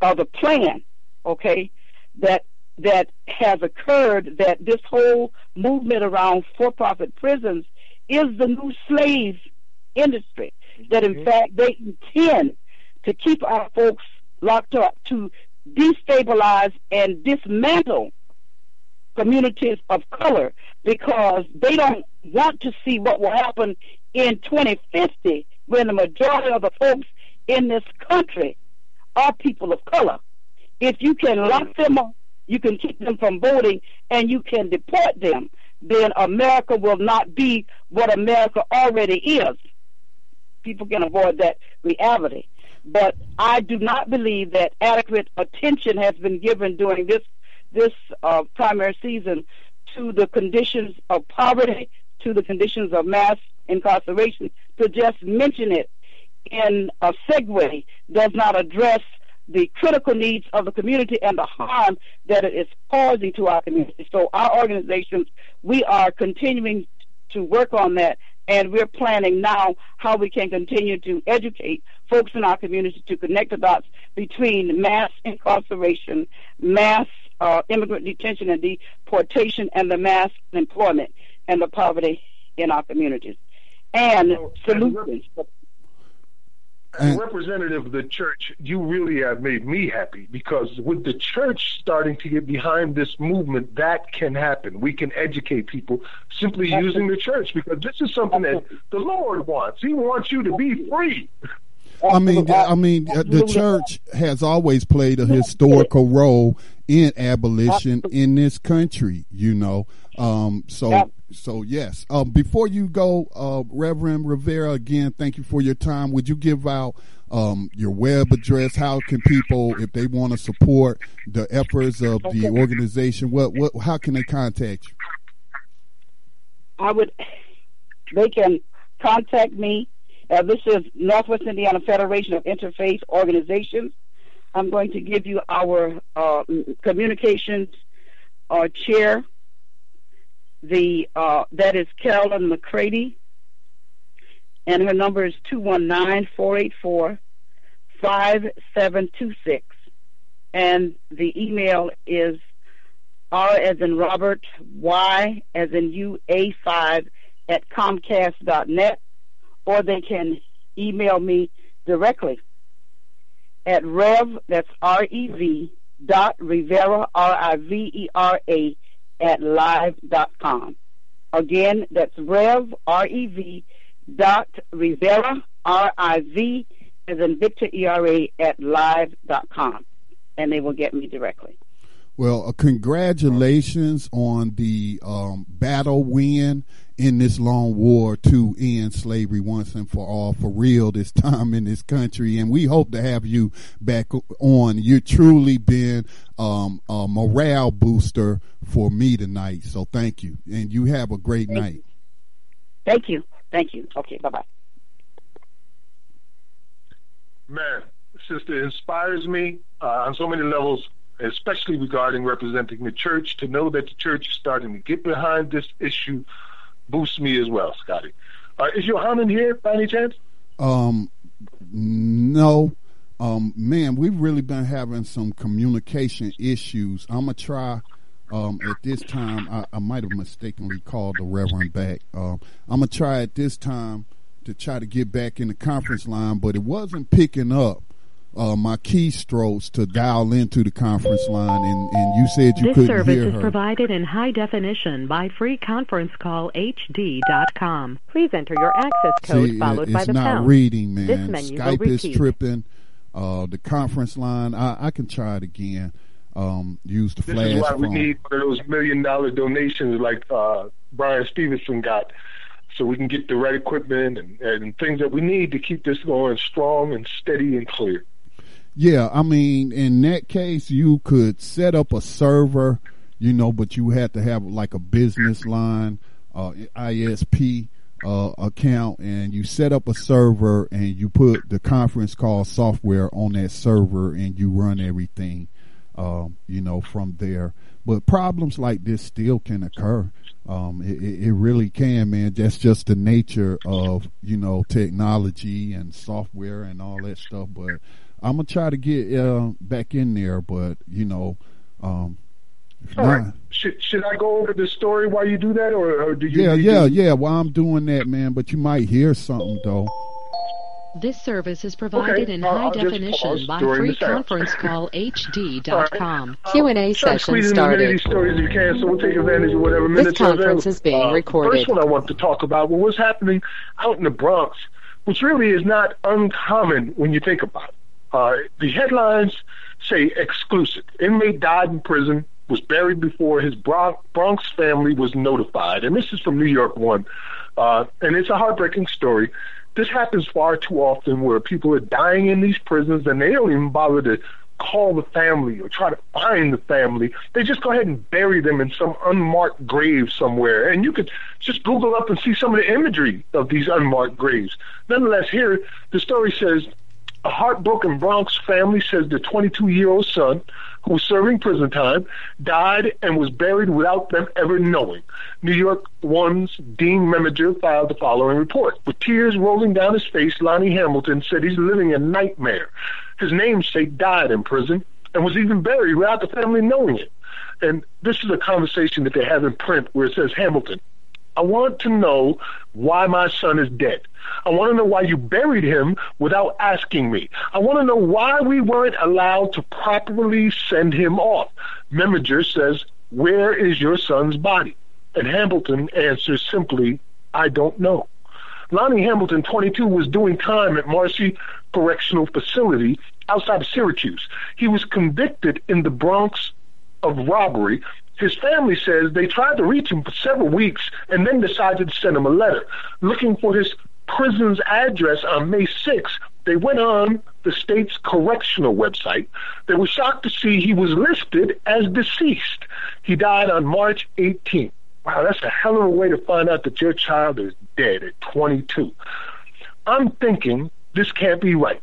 uh, the plan, okay, that that has occurred that this whole movement around for-profit prisons is the new slave industry. That in mm-hmm. fact they intend to keep our folks locked up to destabilize and dismantle communities of color because they don't want to see what will happen in 2050 when the majority of the folks in this country are people of color. If you can lock mm-hmm. them up, you can keep them from voting, and you can deport them, then America will not be what America already is. People can avoid that reality. But I do not believe that adequate attention has been given during this this uh, primary season to the conditions of poverty, to the conditions of mass incarceration. To just mention it in a segue does not address the critical needs of the community and the harm that it is causing to our community. So our organizations, we are continuing to work on that and we're planning now how we can continue to educate folks in our community to connect the dots between mass incarceration, mass uh, immigrant detention and deportation, and the mass unemployment and the poverty in our communities, and so, solutions. As a representative of the church, you really have made me happy because with the church starting to get behind this movement, that can happen. We can educate people simply using the church because this is something that the Lord wants. He wants you to be free. I mean, I mean, the church has always played a historical role in abolition in this country. You know, um, so so yes. Um, before you go, uh, Reverend Rivera, again, thank you for your time. Would you give out um, your web address? How can people, if they want to support the efforts of the organization, what what how can they contact you? I would. They can contact me. Uh, this is Northwest Indiana Federation of Interfaith Organizations. I'm going to give you our uh, communications uh, chair. The uh, that is Carolyn McCready, and her number is 219-484-5726. And the email is R as in Robert, Y as in U, A5 at Comcast.net, or they can email me directly at Rev, that's R E V, dot Rivera, R I V E R A, at live dot com. Again, that's Rev, R E V, dot Rivera, R I V, as in Victor E R A, at live dot com. And they will get me directly. Well, uh, congratulations on the um, battle win in this long war to end slavery once and for all, for real, this time in this country. And we hope to have you back on. You've truly been um, a morale booster for me tonight. So thank you. And you have a great thank night. You. Thank you. Thank you. Okay, bye bye. Man, sister, inspires me uh, on so many levels especially regarding representing the church, to know that the church is starting to get behind this issue boosts me as well, Scotty. Uh, is Yohanan here by any chance? Um, no. Um, man, we've really been having some communication issues. I'm gonna try. Um, at this time, I, I might have mistakenly called the Reverend back. Um, I'm gonna try at this time to try to get back in the conference line, but it wasn't picking up uh, my keystrokes to dial into the conference line, and, and you said you this couldn't hear her. This service is provided in high definition by freeconferencecallhd.com. Please enter your access code See, followed it's by the not pound. reading, man. This menu will Skype is tripping. Uh, the conference line, I, I can try it again. Um, use the flag. This flash is why we need one of those million dollar donations like uh, Bryan Stevenson got, so we can get the right equipment and, and things that we need to keep this going strong and steady and clear. Yeah, I mean, in that case, you could set up a server, you know, but you had to have like a business line, uh, ISP uh, account, and you set up a server and you put the conference call software on that server and you run everything, um, you know, from there. But problems like this still can occur. Um, it, it really can, man. That's just the nature of you know technology and software and all that stuff. But I'm gonna try to get uh, back in there, but you know, um, if All right. not, Should should I go over the story while you do that, or, or do you? yeah, need yeah, to- yeah. While I'm doing that, man, but you might hear something though. This service is provided Okay, in I'll- high I'll definition pause by during the sound. freeconferencecallhd.com. Q&A Try to session squeeze in as many started. these stories as you can, so we'll take advantage of whatever minutes are conference is being Uh, recorded. First one I want to talk about well, what's happening out in the Bronx, which really is not uncommon when you think about it. Uh, the headlines say exclusive. Inmate died in prison, was buried before his Bron- Bronx family was notified. And this is from New York One. Uh, and it's a heartbreaking story. This happens far too often where people are dying in these prisons and they don't even bother to call the family or try to find the family. They just go ahead and bury them in some unmarked grave somewhere. And you could just Google up and see some of the imagery of these unmarked graves. Nonetheless, here the story says a heartbroken Bronx family says the 22 year old son, who was serving prison time, died and was buried without them ever knowing. New York One's Dean Meminger filed the following report. With tears rolling down his face, Lonnie Hamilton said he's living a nightmare. His namesake died in prison and was even buried without the family knowing it. And this is a conversation that they have in print where it says Hamilton. I want to know why my son is dead. I want to know why you buried him without asking me. I want to know why we weren't allowed to properly send him off. Meminger says, Where is your son's body? And Hamilton answers simply, I don't know. Lonnie Hamilton, 22, was doing time at Marcy Correctional Facility outside of Syracuse. He was convicted in the Bronx of robbery His family says they tried to reach him for several weeks and then decided to send him a letter looking for his prison's address on May 6th. They went on the state's correctional website. They were shocked to see he was listed as deceased. He died on March 18th. Wow, that's a hell of a way to find out that your child is dead at 22. I'm thinking this can't be right.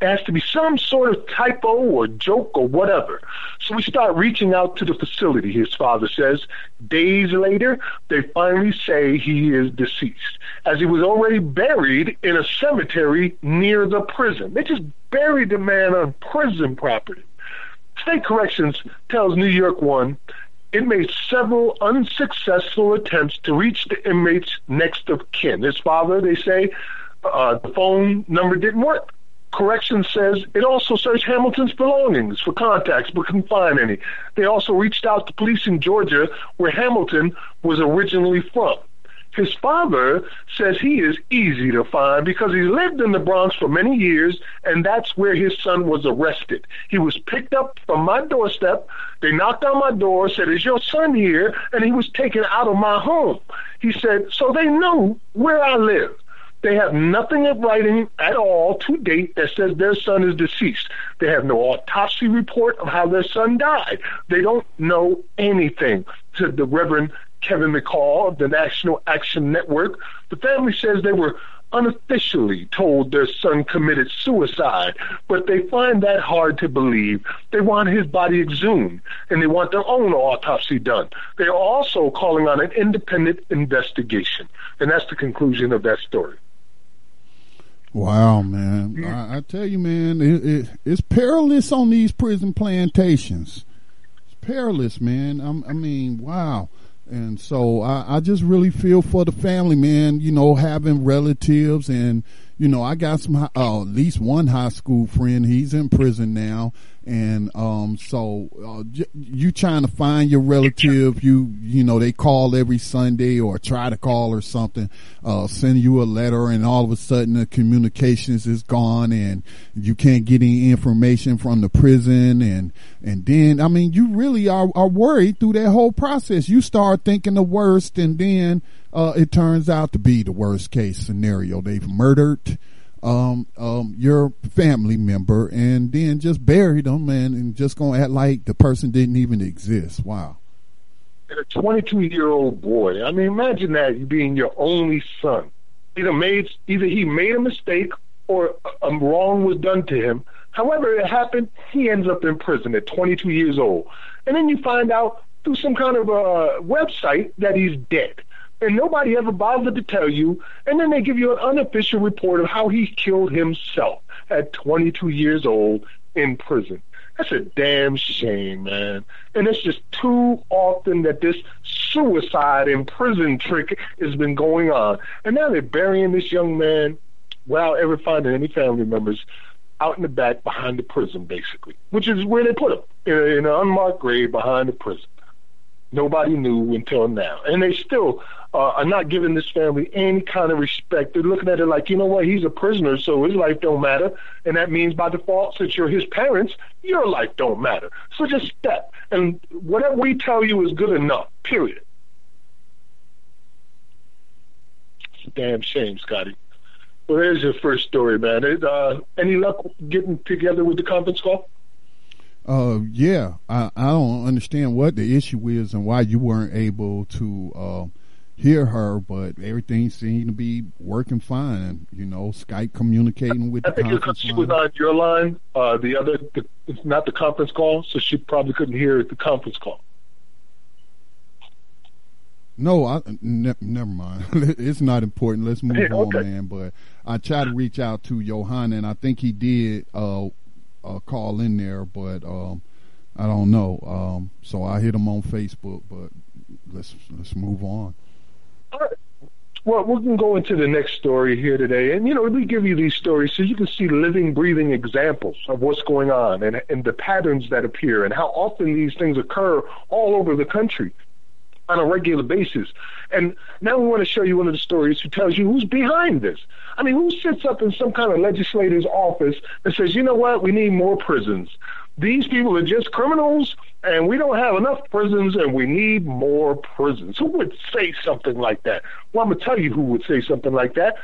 Has to be some sort of typo or joke or whatever. So we start reaching out to the facility, his father says. Days later, they finally say he is deceased, as he was already buried in a cemetery near the prison. They just buried the man on prison property. State Corrections tells New York One it made several unsuccessful attempts to reach the inmate's next of kin. His father, they say, uh, the phone number didn't work. Corrections says it also searched Hamilton's belongings for contacts but couldn't find any. They also reached out to police in Georgia where Hamilton was originally from. His father says he is easy to find because he lived in the Bronx for many years and that's where his son was arrested. He was picked up from my doorstep. They knocked on my door, said, Is your son here? And he was taken out of my home. He said, So they knew where I live. They have nothing in writing at all to date that says their son is deceased. They have no autopsy report of how their son died. They don't know anything, said the Reverend Kevin McCall of the National Action Network. The family says they were unofficially told their son committed suicide, but they find that hard to believe. They want his body exhumed and they want their own autopsy done. They are also calling on an independent investigation. And that's the conclusion of that story. Wow, man! I, I, tell you, man, it, it, it's perilous on these prison plantations. It's perilous, man. I'm, i mean, wow. And so I, I just really feel for the family, man. You know, having relatives and you know, I got some, uh, at least one high school friend. He's in prison now. And, um, so, uh, you trying to find your relative, you, you know, they call every Sunday or try to call or something, uh, send you a letter and all of a sudden the communications is gone and you can't get any information from the prison. And, and then, I mean, you really are, are worried through that whole process. You start thinking the worst and then, uh, it turns out to be the worst case scenario. They've murdered um, um, your family member and then just bury them and, and just gonna act like the person didn't even exist. Wow. And a 22 year old boy. I mean, imagine that you being your only son. Either made either he made a mistake or a wrong was done to him. However it happened, he ends up in prison at 22 years old. And then you find out through some kind of a website that he's dead and nobody ever bothered to tell you. And then they give you an unofficial report of how he killed himself at 22 years old in prison. That's a damn shame, man. And it's just too often that this suicide in prison trick has been going on. And now they're burying this young man without ever finding any family members out in the back behind the prison, basically, which is where they put him in, in an unmarked grave behind the prison. Nobody knew until now. And they still uh, are not giving this family any kind of respect. They're looking at it like, you know what, he's a prisoner, so his life don't matter. And that means by default, since you're his parents, your life don't matter. So just step. And whatever we tell you is good enough, period. It's a damn shame, Scotty. Well, there's your first story, man. It, Uh, any luck getting together with the conference call? Uh, yeah, I, I don't understand what the issue is and why you weren't able to uh, hear her, but everything seemed to be working fine. You know, Skype communicating with I think conference she was on your line, uh, the other, the, it's not the conference call, so she probably couldn't hear the conference call. No, I ne- never mind. it's not important. Let's move Hey, on, man. But I tried to reach out to Johanna, and I think he did uh, uh, call in there, but um, I don't know. Um, so I hit him on Facebook, but let's let's move on. Well, we can go into the next story here today. And, you know, we give you these stories so you can see living, breathing examples of what's going on and, and the patterns that appear and how often these things occur all over the country on a regular basis. And now we want to show you one of the stories who tells you who's behind this. I mean, who sits up in some kind of legislator's office and says, you know what, we need more prisons. these people are just criminals and we don't have enough prisons and we need more prisons. Who would say something like that? Well, I'm going to tell you who would say something like that.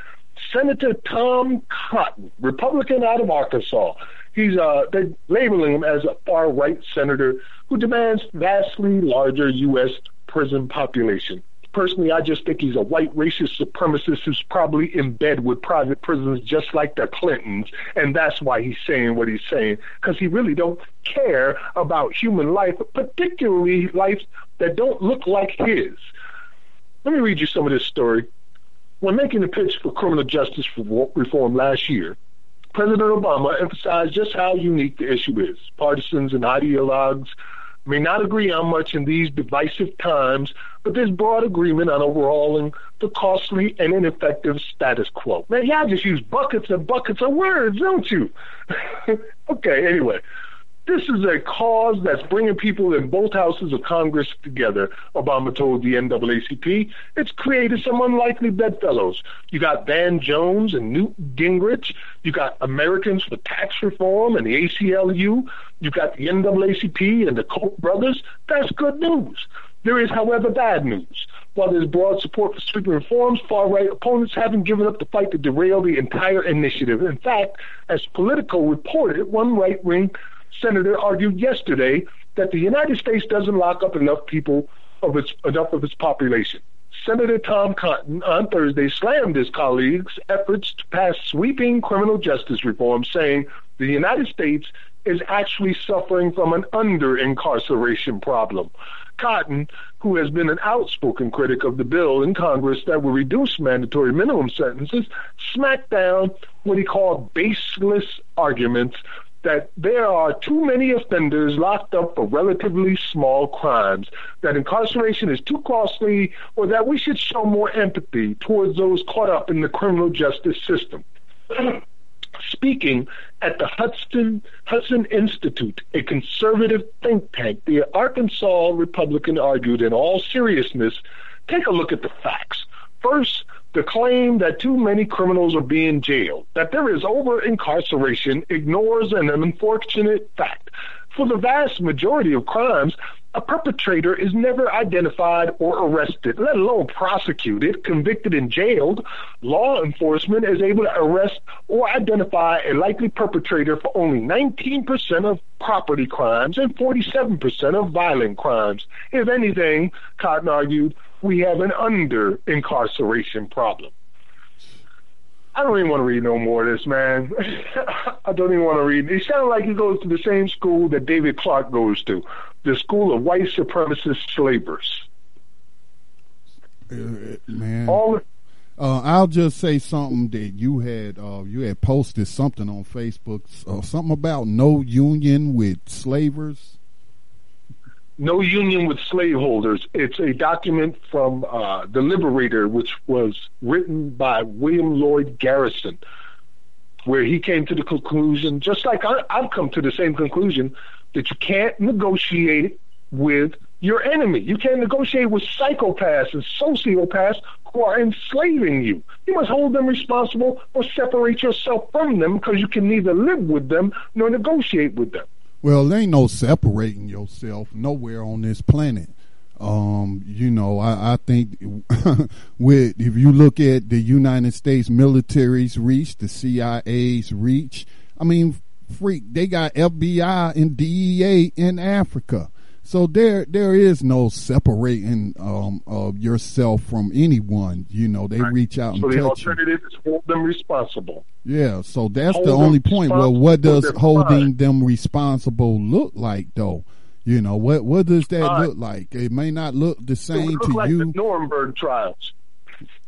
Senator Tom Cotton, Republican out of Arkansas. He's uh, they're labeling him as a far right senator who demands vastly larger U.S. prison population. Personally, I just think he's a white racist supremacist who's probably in bed with private prisons just like the Clintons, and that's why he's saying what he's saying because he really don't care about human life, particularly life that don't look like his. Let me read you some of this story. When making the pitch for criminal justice reform last year, President Obama emphasized just how unique the issue is. Partisans and ideologues may not agree on much in these divisive times, but there's broad agreement on overhauling the costly and ineffective status quo. Man, y'all just use buckets and buckets of words, don't you? okay, anyway. This is a cause that's bringing people in both houses of Congress together, Obama told the NAACP. It's created some unlikely bedfellows. You got Van Jones and Newt Gingrich. You got Americans for Tax Reform and the ACLU. You got the NAACP and the Koch brothers. That's good news. There is, however, bad news. While there's broad support for sweeping reforms, far right opponents haven't given up the fight to derail the entire initiative. In fact, as Politico reported, one right wing senator argued yesterday that the United States doesn't lock up enough people of its enough of its population. Senator Tom Cotton on Thursday slammed his colleagues' efforts to pass sweeping criminal justice reform, saying the United States is actually suffering from an under incarceration problem. Cotton, who has been an outspoken critic of the bill in Congress that would reduce mandatory minimum sentences, smacked down what he called baseless arguments that there are too many offenders locked up for relatively small crimes, that incarceration is too costly, or that we should show more empathy towards those caught up in the criminal justice system. Speaking at the Hudson, Hudson Institute, a conservative think tank, the Arkansas Republican argued in all seriousness take a look at the facts. First, the claim that too many criminals are being jailed, that there is over incarceration, ignores an unfortunate fact. For the vast majority of crimes, a perpetrator is never identified or arrested, let alone prosecuted, convicted, and jailed. Law enforcement is able to arrest or identify a likely perpetrator for only 19% of property crimes and 47% of violent crimes. If anything, Cotton argued, we have an under incarceration problem. I don't even want to read no more of this, man. I don't even want to read. It sounds like he goes to the same school that David Clarke goes to, the school of white supremacist slavers. Uh, man, all. Uh, I'll just say something that you had uh, you had posted something on Facebook, uh, something about no union with slavers. No Union with Slaveholders. It's a document from uh, The Liberator, which was written by William Lloyd Garrison, where he came to the conclusion, just like I, I've come to the same conclusion, that you can't negotiate with your enemy. You can't negotiate with psychopaths and sociopaths who are enslaving you. You must hold them responsible or separate yourself from them because you can neither live with them nor negotiate with them. Well, there ain't no separating yourself nowhere on this planet. Um, you know, I, I think with if you look at the United States military's reach, the CIA's reach, I mean, freak, they got FBI and DEA in Africa. So there, there is no separating um, of yourself from anyone. You know, they right. reach out so and you. The alternative is hold them responsible. Yeah, so that's hold the only point. Well, what does holding them responsible look like, though? You know, what what does that uh, look like? It may not look the same look to like you. The Nuremberg trials.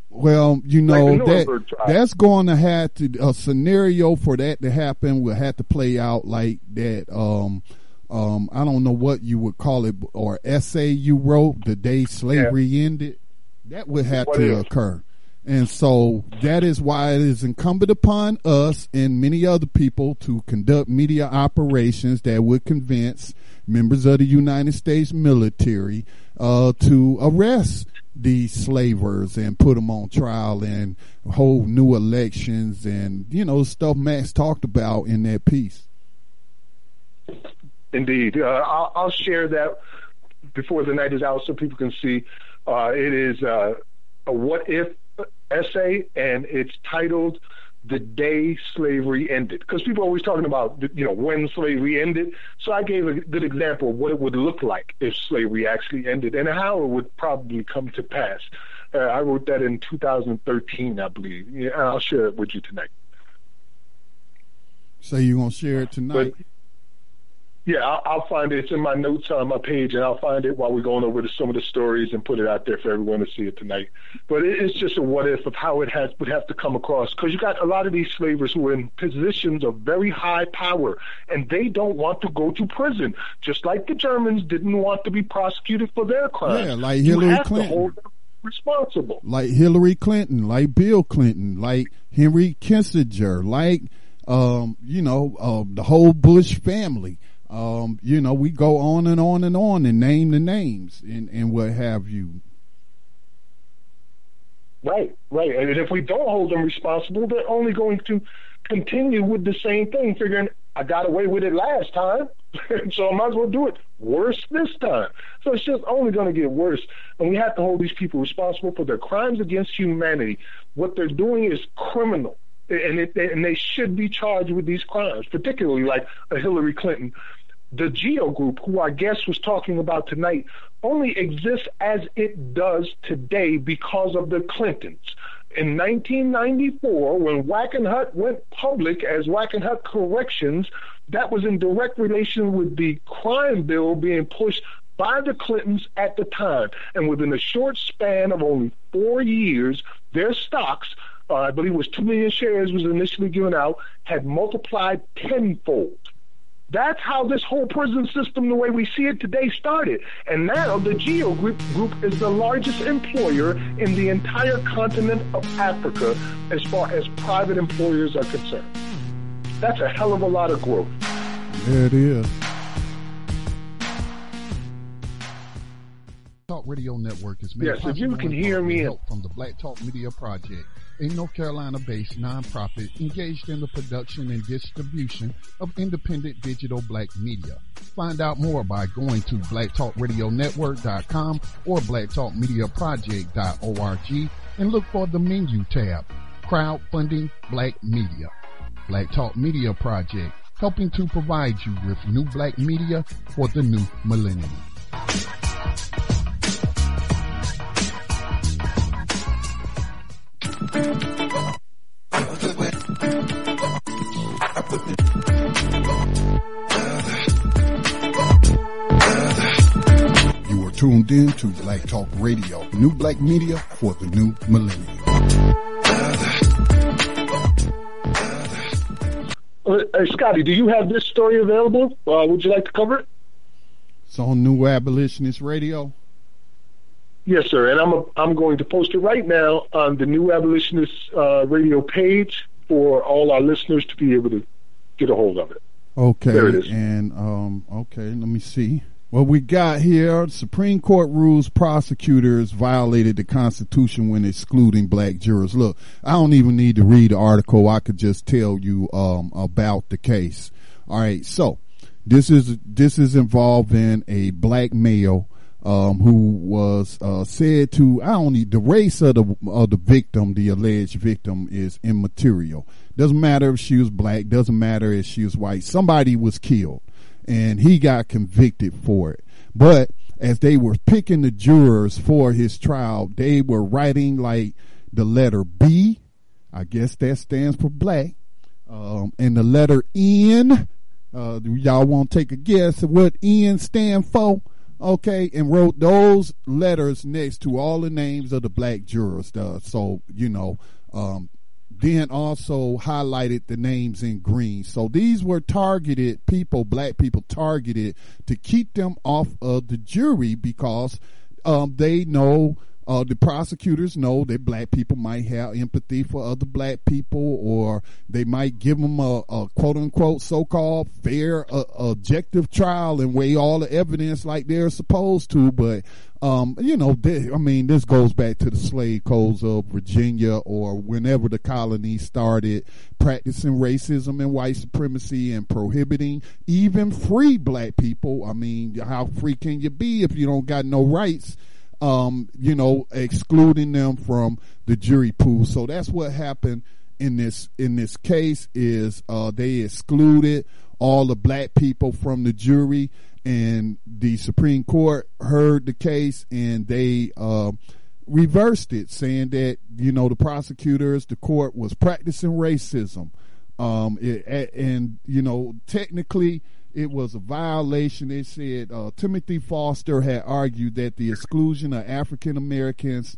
Well, you know like that that's going to have to a scenario for that to happen will have to play out like that. Um, um, I don't know what you would call it, or essay you wrote the day slavery yeah. ended. That would have what to is? occur. And so that is why it is incumbent upon us and many other people to conduct media operations that would convince members of the United States military uh, to arrest these slavers and put them on trial and hold new elections and, you know, stuff Max talked about in that piece. Indeed. Uh, I'll, I'll, share that before the night is out so people can see. Uh, it is uh, a what if essay, and it's titled "The Day Slavery Ended." Because people are always talking about you know when slavery ended. So I gave a good example of what it would look like if slavery actually ended, and how it would probably come to pass. Uh, I wrote that in 2013, I believe. Yeah, I'll share it with you tonight. So you're gonna share it tonight? But, yeah, I'll, I'll, find it. It's in my notes on my page, and I'll find it while we're going over to some of the stories and put it out there for everyone to see it tonight. But it, it's just a what if of how it has would have to come across because you got a lot of these slavers who are in positions of very high power, and they don't want to go to prison, just like the Germans didn't want to be prosecuted for their crimes. Yeah, like Hillary Clinton responsible. Like Hillary Clinton, like Bill Clinton, like Henry Kissinger, like um, you know, uh, the whole Bush family. Um, you know, we go on and on and on and name the names and, and what have you. Right, right. And if we don't hold them responsible, they're only going to continue with the same thing, figuring I got away with it last time, so I might as well do it worse this time. So it's just only going to get worse. And we have to hold these people responsible for their crimes against humanity. What they're doing is criminal and it, and they should be charged with these crimes, particularly like a Hillary Clinton. The GEO Group, who our guest was talking about tonight, only exists as it does today because of the Clintons. In 1994, when Wackenhut went public as Wackenhut Corrections, that was in direct relation with the crime bill being pushed by the Clintons at the time. And within a short span of only four years, their stocks uh, I believe it was 2 million shares was initially given out, had multiplied tenfold. That's how this whole prison system, the way we see it today, started. And now the GEO Group, group is the largest employer in the entire continent of Africa as far as private employers are concerned. That's a hell of a lot of growth. There it is. Talk Radio Network is made yes, if you can hear me from the Black Talk Media Project a North Carolina-based nonprofit engaged in the production and distribution of independent digital black media. Find out more by going to blacktalkradionetwork.com or blacktalkmediaproject.org and look for the menu tab, Crowdfunding Black Media. Black Talk Media Project, helping to provide you with new black media for the new millennium. You are tuned in to Black Talk Radio, new black media for the new millennium. Uh, hey, Scotty, do you have this story available? Uh, would you like to cover it? It's on New Abolitionist Radio. Yes, sir. And I'm a, I'm going to post it right now on the New Abolitionist uh, Radio page for all our listeners to be able to get a hold of it. Okay. There it is. And um, okay, let me see. What we got here, Supreme Court rules prosecutors violated the Constitution when excluding black jurors. Look, I don't even need to read the article. I could just tell you um, about the case. All right, so this is this is involving a black male um, who was uh, said to I need the race of the of the victim, the alleged victim, is immaterial. Doesn't matter if she was black. Doesn't matter if she was white. Somebody was killed, and he got convicted for it. But as they were picking the jurors for his trial, they were writing like the letter B. I guess that stands for black, um, and the letter N. Uh, y'all want to take a guess at what N stand for? Okay, and wrote those letters next to all the names of the black jurors. Uh, so, you know, um, then also highlighted the names in green. So these were targeted people, black people targeted to keep them off of the jury because um, they know uh, the prosecutors know that black people might have empathy for other black people, or they might give them a, a quote unquote so called fair, uh, objective trial and weigh all the evidence like they're supposed to. But, um, you know, they, I mean, this goes back to the slave codes of Virginia or whenever the colonies started practicing racism and white supremacy and prohibiting even free black people. I mean, how free can you be if you don't got no rights? Um, you know, excluding them from the jury pool. So that's what happened in this in this case is uh, they excluded all the black people from the jury, and the Supreme Court heard the case and they uh, reversed it, saying that you know the prosecutors, the court was practicing racism, um, it, and you know technically it was a violation. They said uh, Timothy Foster had argued that the exclusion of African Americans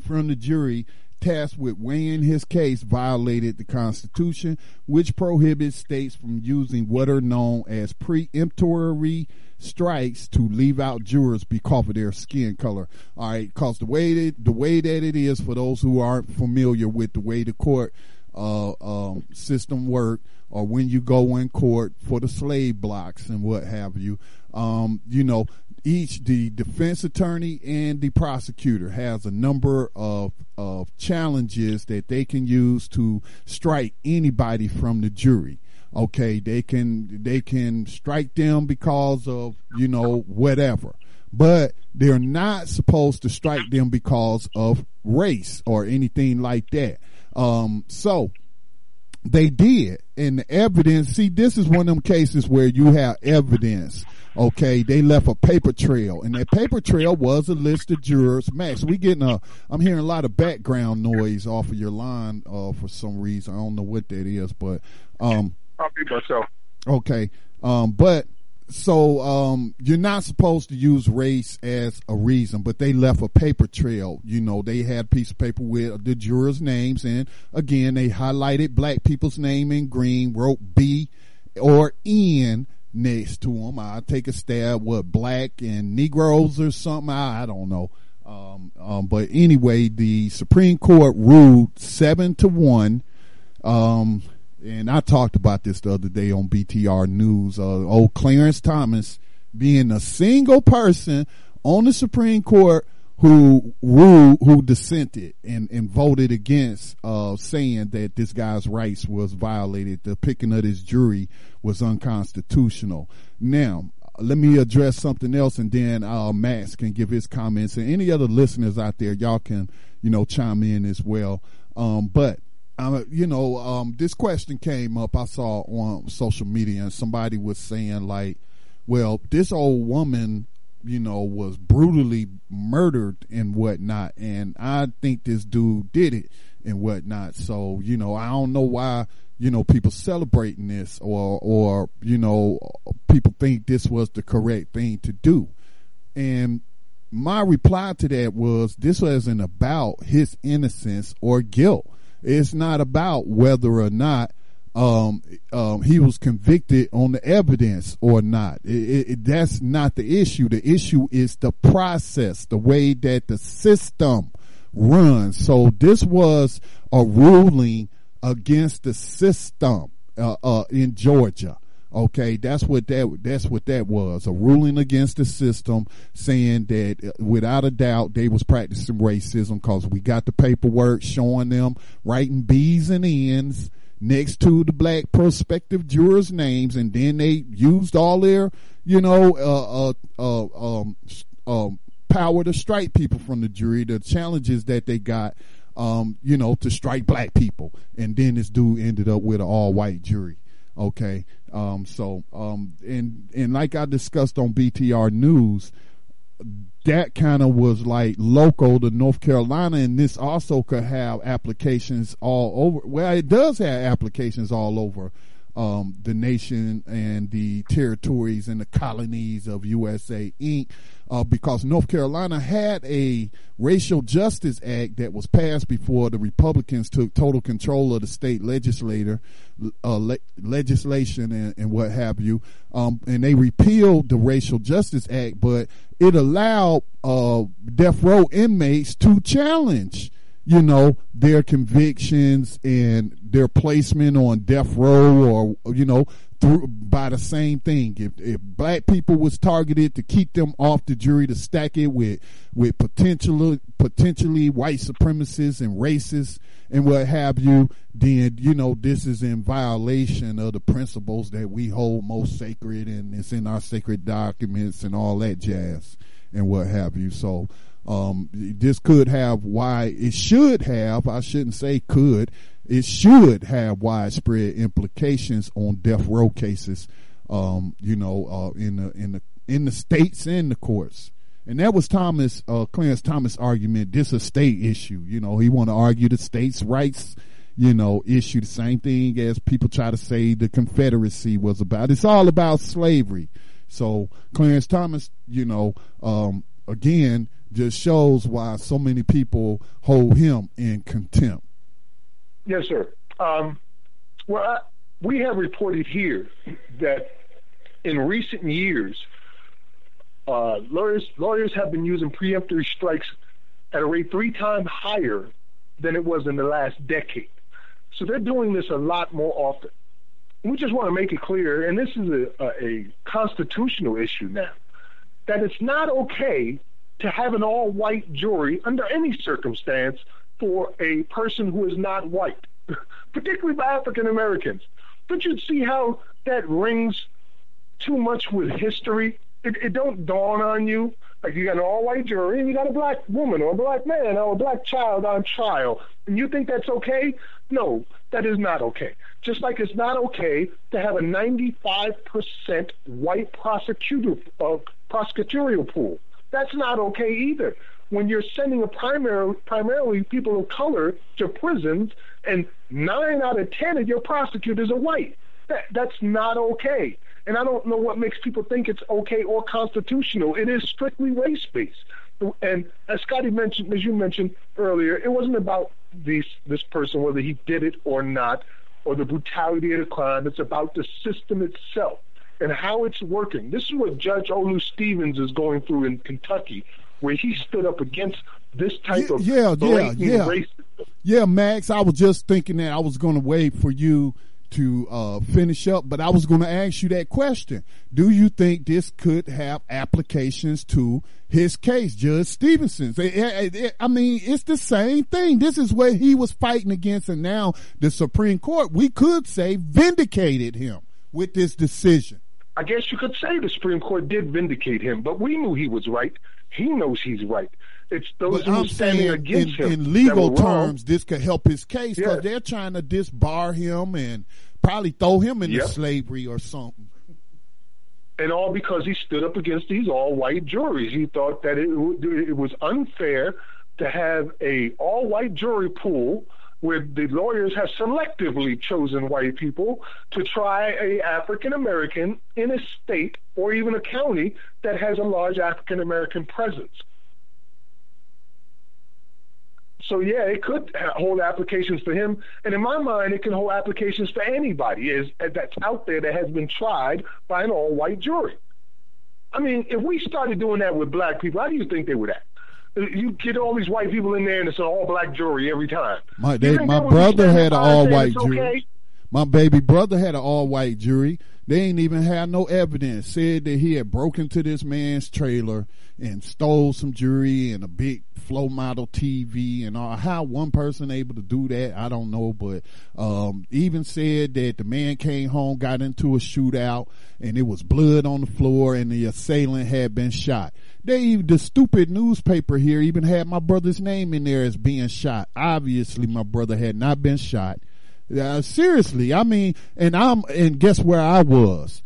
from the jury tasked with weighing his case violated the Constitution, which prohibits states from using what are known as preemptory strikes to leave out jurors because of their skin color. All right, because the way that the way that it is for those who aren't familiar with the way the court uh, um, system work or when you go in court for the slave blocks and what have you. Um, you know, each the defense attorney and the prosecutor has a number of of challenges that they can use to strike anybody from the jury. Okay, they can they can strike them because of you know whatever, but they're not supposed to strike them because of race or anything like that. Um, so they did. And the evidence, see, this is one of them cases where you have evidence. Okay, they left a paper trail, and that paper trail was a list of jurors. Max, we getting a. I'm hearing a lot of background noise off of your line uh, for some reason. I don't know what that is, but um, I'll be myself. Okay, um, but so um, you're not supposed to use race as a reason, but they left a paper trail. You know, they had a piece of paper with the jurors' names, and again, they highlighted black people's name in green, wrote B or N next to them. I take a stab what black and Negroes or something. I, I don't know. Um, um, but anyway, the Supreme Court ruled seven to one. Um, and I talked about this the other day on BTR News. Uh, old Clarence Thomas being a single person on the Supreme Court who ruled, who dissented and, and voted against, uh, saying that this guy's rights was violated. The picking of this jury was unconstitutional. Now, let me address something else and then, uh, Max can give his comments and any other listeners out there, y'all can, you know, chime in as well. Um, but um, you know, um, this question came up. I saw on social media, and somebody was saying like, "Well, this old woman, you know, was brutally murdered and whatnot, and I think this dude did it and whatnot." So, you know, I don't know why you know people celebrating this, or or you know, people think this was the correct thing to do, and my reply to that was this wasn't about his innocence or guilt it's not about whether or not um, um, he was convicted on the evidence or not. It, it, that's not the issue. The issue is the process, the way that the system runs. So this was a ruling against the system uh, uh, in Georgia. Okay, that's what that that's what that was a ruling against the system, saying that uh, without a doubt they was practicing racism because we got the paperwork showing them writing B's and N's next to the black prospective jurors' names, and then they used all their you know uh, uh, uh, um, um, power to strike people from the jury. The challenges that they got. Um, you know, to strike black people, and then this dude ended up with an all-white jury. Okay, um, so um, and and like I discussed on BTR News, that kind of was like local to North Carolina, and this also could have applications all over. Well, it does have applications all over um, the nation and the territories and the colonies of USA Inc. Uh, because North Carolina had a racial justice act that was passed before the Republicans took total control of the state legislator, uh, le- legislation and, and, what have you. Um, and they repealed the racial justice act, but it allowed uh, death row inmates to challenge you know, their convictions and their placement on death row or, you know, through by the same thing. If, if black people was targeted to keep them off the jury to stack it with, with potentially, potentially white supremacists and racists and what have you, then, you know, this is in violation of the principles that we hold most sacred and it's in our sacred documents and all that jazz and what have you. So, um, this could have why it should have, I shouldn't say could, it should have widespread implications on death row cases, um, you know, uh, in the, in the, in the states and the courts. And that was Thomas, uh, Clarence Thomas argument. This is a state issue. You know, he want to argue the states' rights, you know, issue. The same thing as people try to say the Confederacy was about. It's all about slavery. So Clarence Thomas, you know, um, again, just shows why so many people hold him in contempt. Yes, sir. Um, well, I, we have reported here that in recent years, uh, lawyers lawyers have been using preemptory strikes at a rate three times higher than it was in the last decade. So they're doing this a lot more often. We just want to make it clear, and this is a, a, a constitutional issue now, that it's not okay to have an all white jury under any circumstance for a person who is not white, particularly by African Americans. Don't you see how that rings too much with history? It, it don't dawn on you like you got an all white jury and you got a black woman or a black man or a black child on trial, and you think that's okay? No, that is not okay. Just like it's not okay to have a 95% white prosecutor uh, prosecutorial pool. That's not okay either. When you're sending a primary, primarily people of color to prisons, and nine out of ten of your prosecutors are white, that, that's not okay. And I don't know what makes people think it's okay or constitutional. It is strictly race based. And as Scotty mentioned, as you mentioned earlier, it wasn't about this this person whether he did it or not, or the brutality of the crime. It's about the system itself and how it's working. This is what Judge Olu Stevens is going through in Kentucky, where he stood up against this type yeah, of yeah, yeah, yeah. racism. Yeah, Max, I was just thinking that I was going to wait for you to uh, finish up, but I was going to ask you that question. Do you think this could have applications to his case, Judge Stevenson's? I mean, it's the same thing. This is what he was fighting against, and now the Supreme Court, we could say, vindicated him with this decision. I guess you could say the Supreme Court did vindicate him, but we knew he was right. He knows he's right. It's those who are standing against in, him. in legal that were wrong. terms, this could help his case because Yeah. they're trying to disbar him and probably throw him into slavery or something. and all because he stood up against these all-white juries. He thought that it, it was unfair to have a all-white jury pool where the lawyers have selectively chosen white people to try a African American in a state or even a county that has a large African American presence. So yeah, it could hold applications for him, and in my mind, it can hold applications for anybody is that's out there that has been tried by an all-white jury. I mean, if we started doing that with black people, how do you think they would act? You get all these white people in there, and it's an all-black jury every time. My they, my they would be brother had an all white jury. okay? My baby brother had an all white jury. They ain't even had no evidence. Said that he had broken into this man's trailer and stole some jewelry and a big flow model TV and all. How one person able to do that, I don't know. But um, even said that the man came home, got into a shootout, and it was blood on the floor, and the assailant had been shot. They the stupid newspaper here even had my brother's name in there as being shot. Obviously, my brother had not been shot. Uh, seriously, I mean, and I'm, and guess where I was?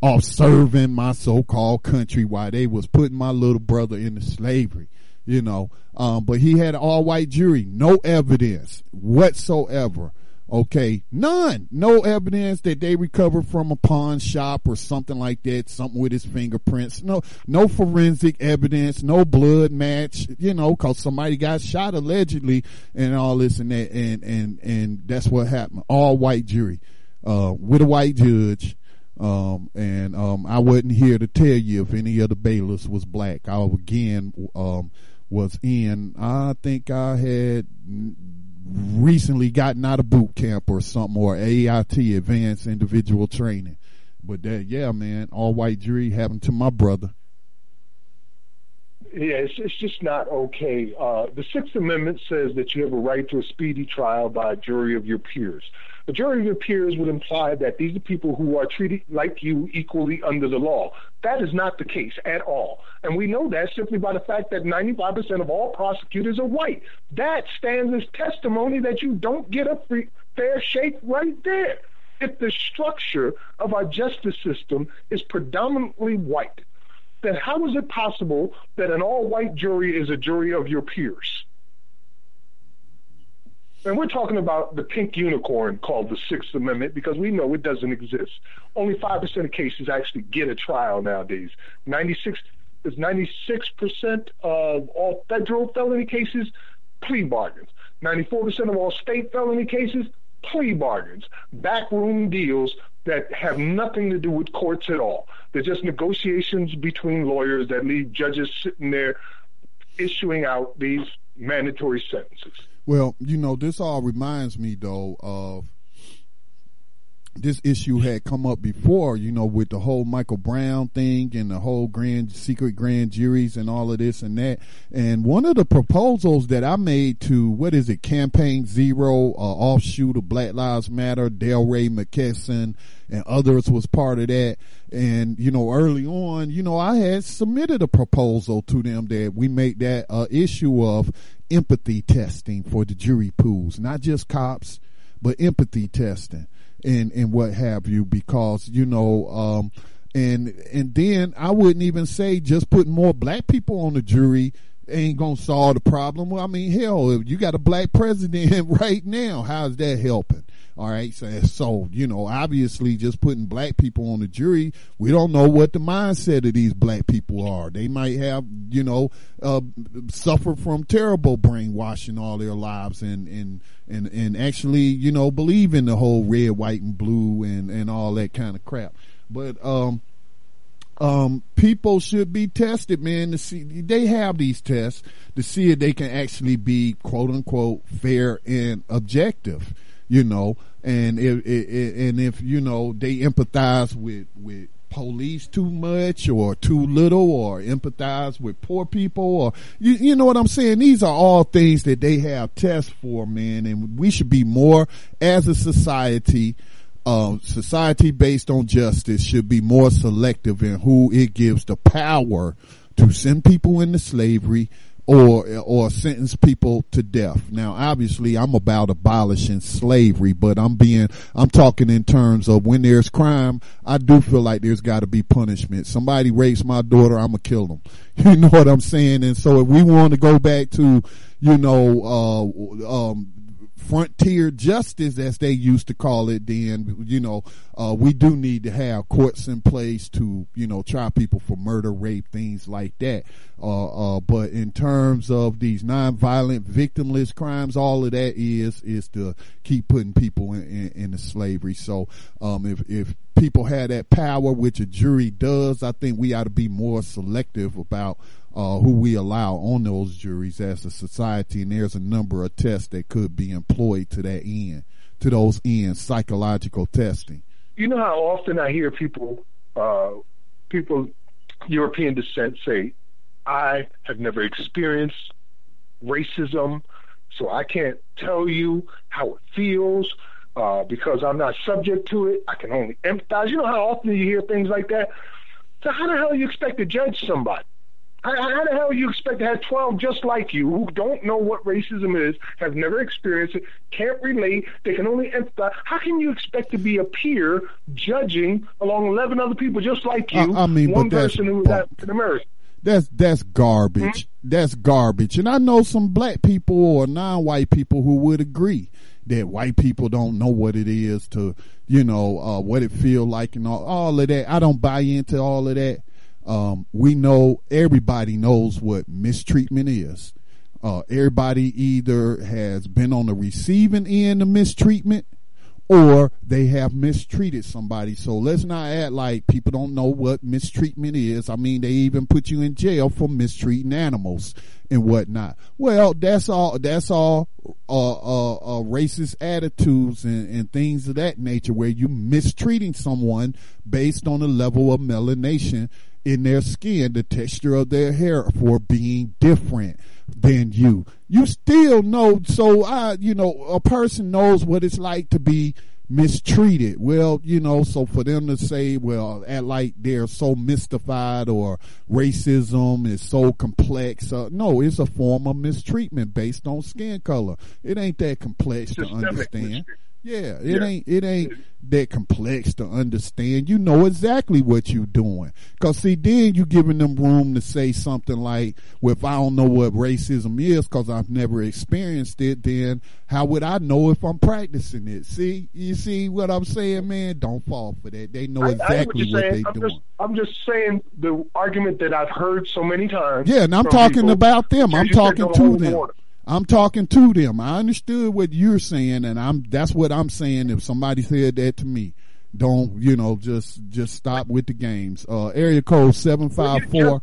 Off serving my so-called country while they was putting my little brother into slavery, you know. Um, but he had an all-white jury, no evidence whatsoever Okay, none. No evidence that they recovered from a pawn shop or something like that, something with his fingerprints. No, no forensic evidence, no blood match, you know, cause somebody got shot allegedly and all this and that. And, and, and that's what happened. All white jury, uh, with a white judge. Um, and, um, I wasn't here to tell you if any of the bailiffs was black. I again, um, was in, I think I had recently gotten out of boot camp or something or AIT, Advanced Individual Training. But that, yeah, man, all white jury happened to my brother. Yeah, it's, it's just not okay. Uh, the Sixth Amendment says that you have a right to a speedy trial by a jury of your peers. A jury of your peers would imply that these are people who are treated like you equally under the law. That is not the case at all. And we know that simply by the fact that 95% of all prosecutors are white. That stands as testimony that you don't get a free, fair shake right there. If the structure of our justice system is predominantly white, then how is it possible that an all white jury is a jury of your peers? And we're talking about the pink unicorn called the Sixth Amendment because we know it doesn't exist. Only 5% of cases actually get a trial nowadays. 96 is 96% of all federal felony cases plea bargains. 94% of all state felony cases plea bargains. Backroom deals that have nothing to do with courts at all. They're just negotiations between lawyers that leave judges sitting there issuing out these mandatory sentences. Well, you know, this all reminds me though of this issue had come up before, you know, with the whole Michael Brown thing and the whole grand secret grand juries and all of this and that. And one of the proposals that I made to what is it, Campaign Zero, uh, offshoot of Black Lives Matter, DeRay McKesson and others was part of that. And you know, early on, you know, I had submitted a proposal to them that we make that uh, issue of empathy testing for the jury pools, not just cops, but empathy testing and and what have you because you know um and and then I wouldn't even say just putting more black people on the jury ain't gonna solve the problem. Well, I mean, hell, you got a black president right now. How's that helping? All right, so so you know, obviously, just putting black people on the jury, we don't know what the mindset of these black people are. They might have, you know, uh, suffered from terrible brainwashing all their lives, and and and and actually, you know, believe in the whole red, white, and blue, and and all that kind of crap. But um, um, people should be tested, man, to see, they have these tests to see if they can actually be quote unquote fair and objective you know, and if, and if you know they empathize with with police too much or too little or empathize with poor people or you, you know what I'm saying? These are all things that they have tests for, man. And we should be more as a society, uh, society based on justice should be more selective in who it gives the power to send people into slavery or or sentence people to death. Now, obviously, I'm about abolishing slavery, but I'm being I'm talking in terms of when there's crime. I do feel like there's got to be punishment. Somebody rapes my daughter, I'm gonna kill them. You know what I'm saying? And so, if we want to go back to you know uh, um, frontier justice, as they used to call it then, you know, uh, we do need to have courts in place to, you know, try people for murder, rape, things like that. Uh, uh, but in terms of these nonviolent, victimless crimes, all of that is, is to keep putting people in, in, into slavery. So, um, if, if people have that power, which a jury does, I think we ought to be more selective about uh, who we allow on those juries as a society, and there's a number of tests that could be employed to that end, to those ends, psychological testing. You know how often I hear people, uh, people European descent say, "I have never experienced racism, so I can't tell you how it feels." Uh, because I'm not subject to it, I can only empathize. You know how often you hear things like that. So how the hell do you expect to judge somebody? How, how the hell you expect to have 12 just like you who don't know what racism is, have never experienced it, can't relate, they can only empathize? How can you expect to be a peer judging along 11 other people just like you, I, I mean, one person who's African American? That's that's garbage. That's garbage. And I know some black people or non-white people who would agree that white people don't know what it is to, you know, uh, what it feel like and all, all of that. I don't buy into all of that. Um, we know everybody knows what mistreatment is. Uh, everybody either has been on the receiving end of mistreatment or they have mistreated somebody. So let's not act like people don't know what mistreatment is. I mean, they even put you in jail for mistreating animals and whatnot. Well, that's all. That's all uh, uh, uh, racist attitudes and, and things of that nature, where you mistreating someone based on the level of melanation in their skin, the texture of their hair, for being different than you. You still know, so I, you know, a person knows what it's like to be mistreated. Well, you know, so for them to say, well, at like they're so mystified or racism is so complex, uh, no, it's a form of mistreatment based on skin color. It ain't that complex to understand. Yeah, it yeah. ain't it ain't that complex to understand. You know exactly what you're doing. Cause see, then you giving them room to say something like, "Well, if I don't know what racism is, cause I've never experienced it, then how would I know if I'm practicing it?" See, you see what I'm saying, man? Don't fall for that. They know exactly what, what they I'm doing. Just, I'm just saying the argument that I've heard so many times. Yeah, and I'm talking people, about them. I'm talking to them. I'm talking to them. I understood what you're saying, and I'm that's what I'm saying. If somebody said that to me, don't you know? Just just stop with the games. Uh, area code seven five four.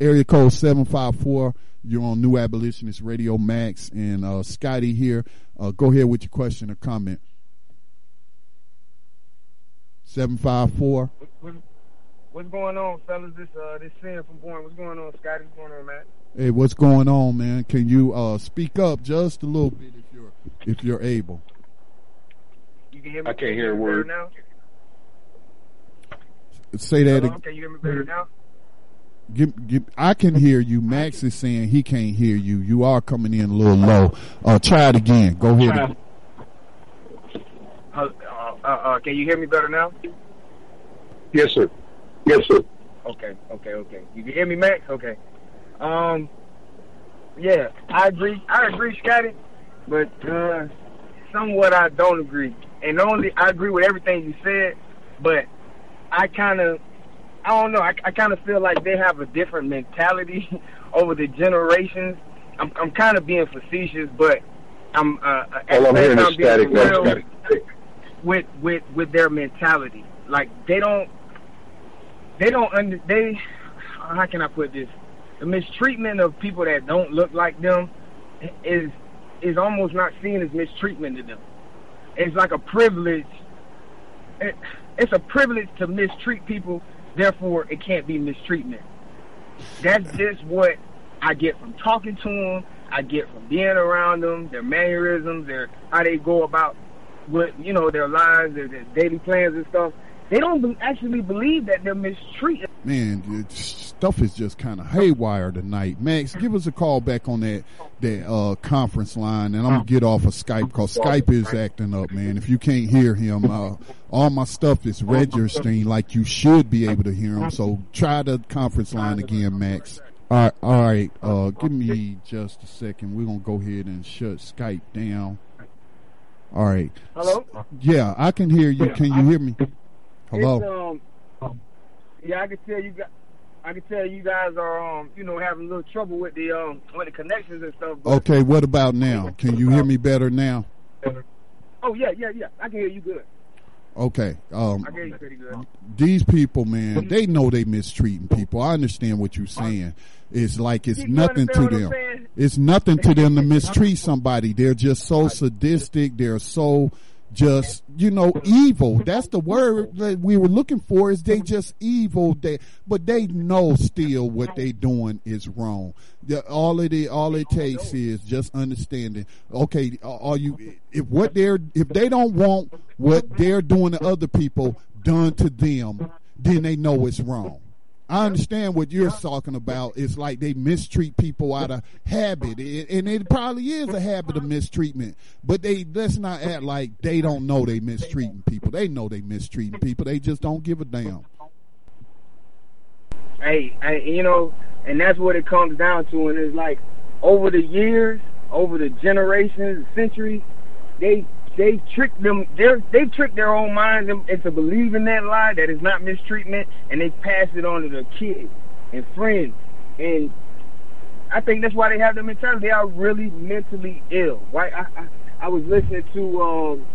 Area code seven five four. You're on New Abolitionist Radio Max and uh, Scotty here. Uh, go ahead with your question or comment. Seven five four. What's going on, fellas? This uh this Sin from Bourne. What's going on, Scotty? What's going on, Matt? Hey, what's going on, man? Can you uh, speak up just a little bit if you're if you're able? You can hear me. I can't hear a word now. Say that. again. Can you hear me better now? Give, give, I can hear you. Max is saying he can't hear you. You are coming in a little low. Uh, try it again. Go ahead. Uh, uh, uh, can you hear me better now? Yes, sir. Yes, sir. Okay, okay, okay. You can hear me, Max? Okay. Um, yeah, I agree. I agree, Scotty, but uh, somewhat I don't agree. And only I agree with everything you said, but I kind of, I don't know. I, I kind of feel like they have a different mentality over the generations. I'm, I'm kind of being facetious, but I'm. Uh, well, I'm hearing the static now, With with with their mentality, like they don't, they don't under they. How can I put this? the mistreatment of people that don't look like them is is almost not seen as mistreatment to them. It's like a privilege. It, it's a privilege to mistreat people. Therefore, it can't be mistreatment. That's just what I get from talking to them. I get from being around them, their mannerisms, their how they go about what you know their lives, their, their daily plans and stuff. They don't actually believe that they're mistreated. Man, stuff is just kind of haywire tonight. Max, give us a call back on that that uh, conference line, and I'm gonna get off of Skype because Skype is acting up, man. If you can't hear him, uh, all my stuff is registering like you should be able to hear him. So try the conference line again, Max. All right, all right. Uh, give me just a second. We're gonna go ahead and shut Skype down. All right. Hello. Yeah, I can hear you. Can you hear me? Hello. Um, yeah, I can tell you guys. I can tell you guys are, um, you know, having a little trouble with the um, with the connections and stuff. okay, what about now? Can you hear me better now? Oh yeah, yeah, yeah. I can hear you good. Okay. Um, I can hear you pretty good. These people, man, they know they mistreating people. I understand what you're saying. It's like it's nothing to them. It's nothing to them to mistreat somebody. They're just so sadistic. They're so just you know evil. That's the word that we were looking for is they just evil they but they know still what they doing is wrong. All it all it takes is just understanding. Okay are you if what they're if they don't want what they're doing to other people done to them then they know it's wrong I understand what you're talking about. It's like they mistreat people out of habit, and it probably is a habit of mistreatment. But they let's not act like they don't know they mistreating people. They know they mistreating people. They just don't give a damn. Hey, hey you know, and that's what it comes down to. And it's like over the years, over the generations, centuries, they they trick them. They they trick their own minds into believing that lie that is not mistreatment, and they pass it on to their kids and friends. And I think that's why they have them in mentality. They are really mentally ill. Why? I I, I was listening to um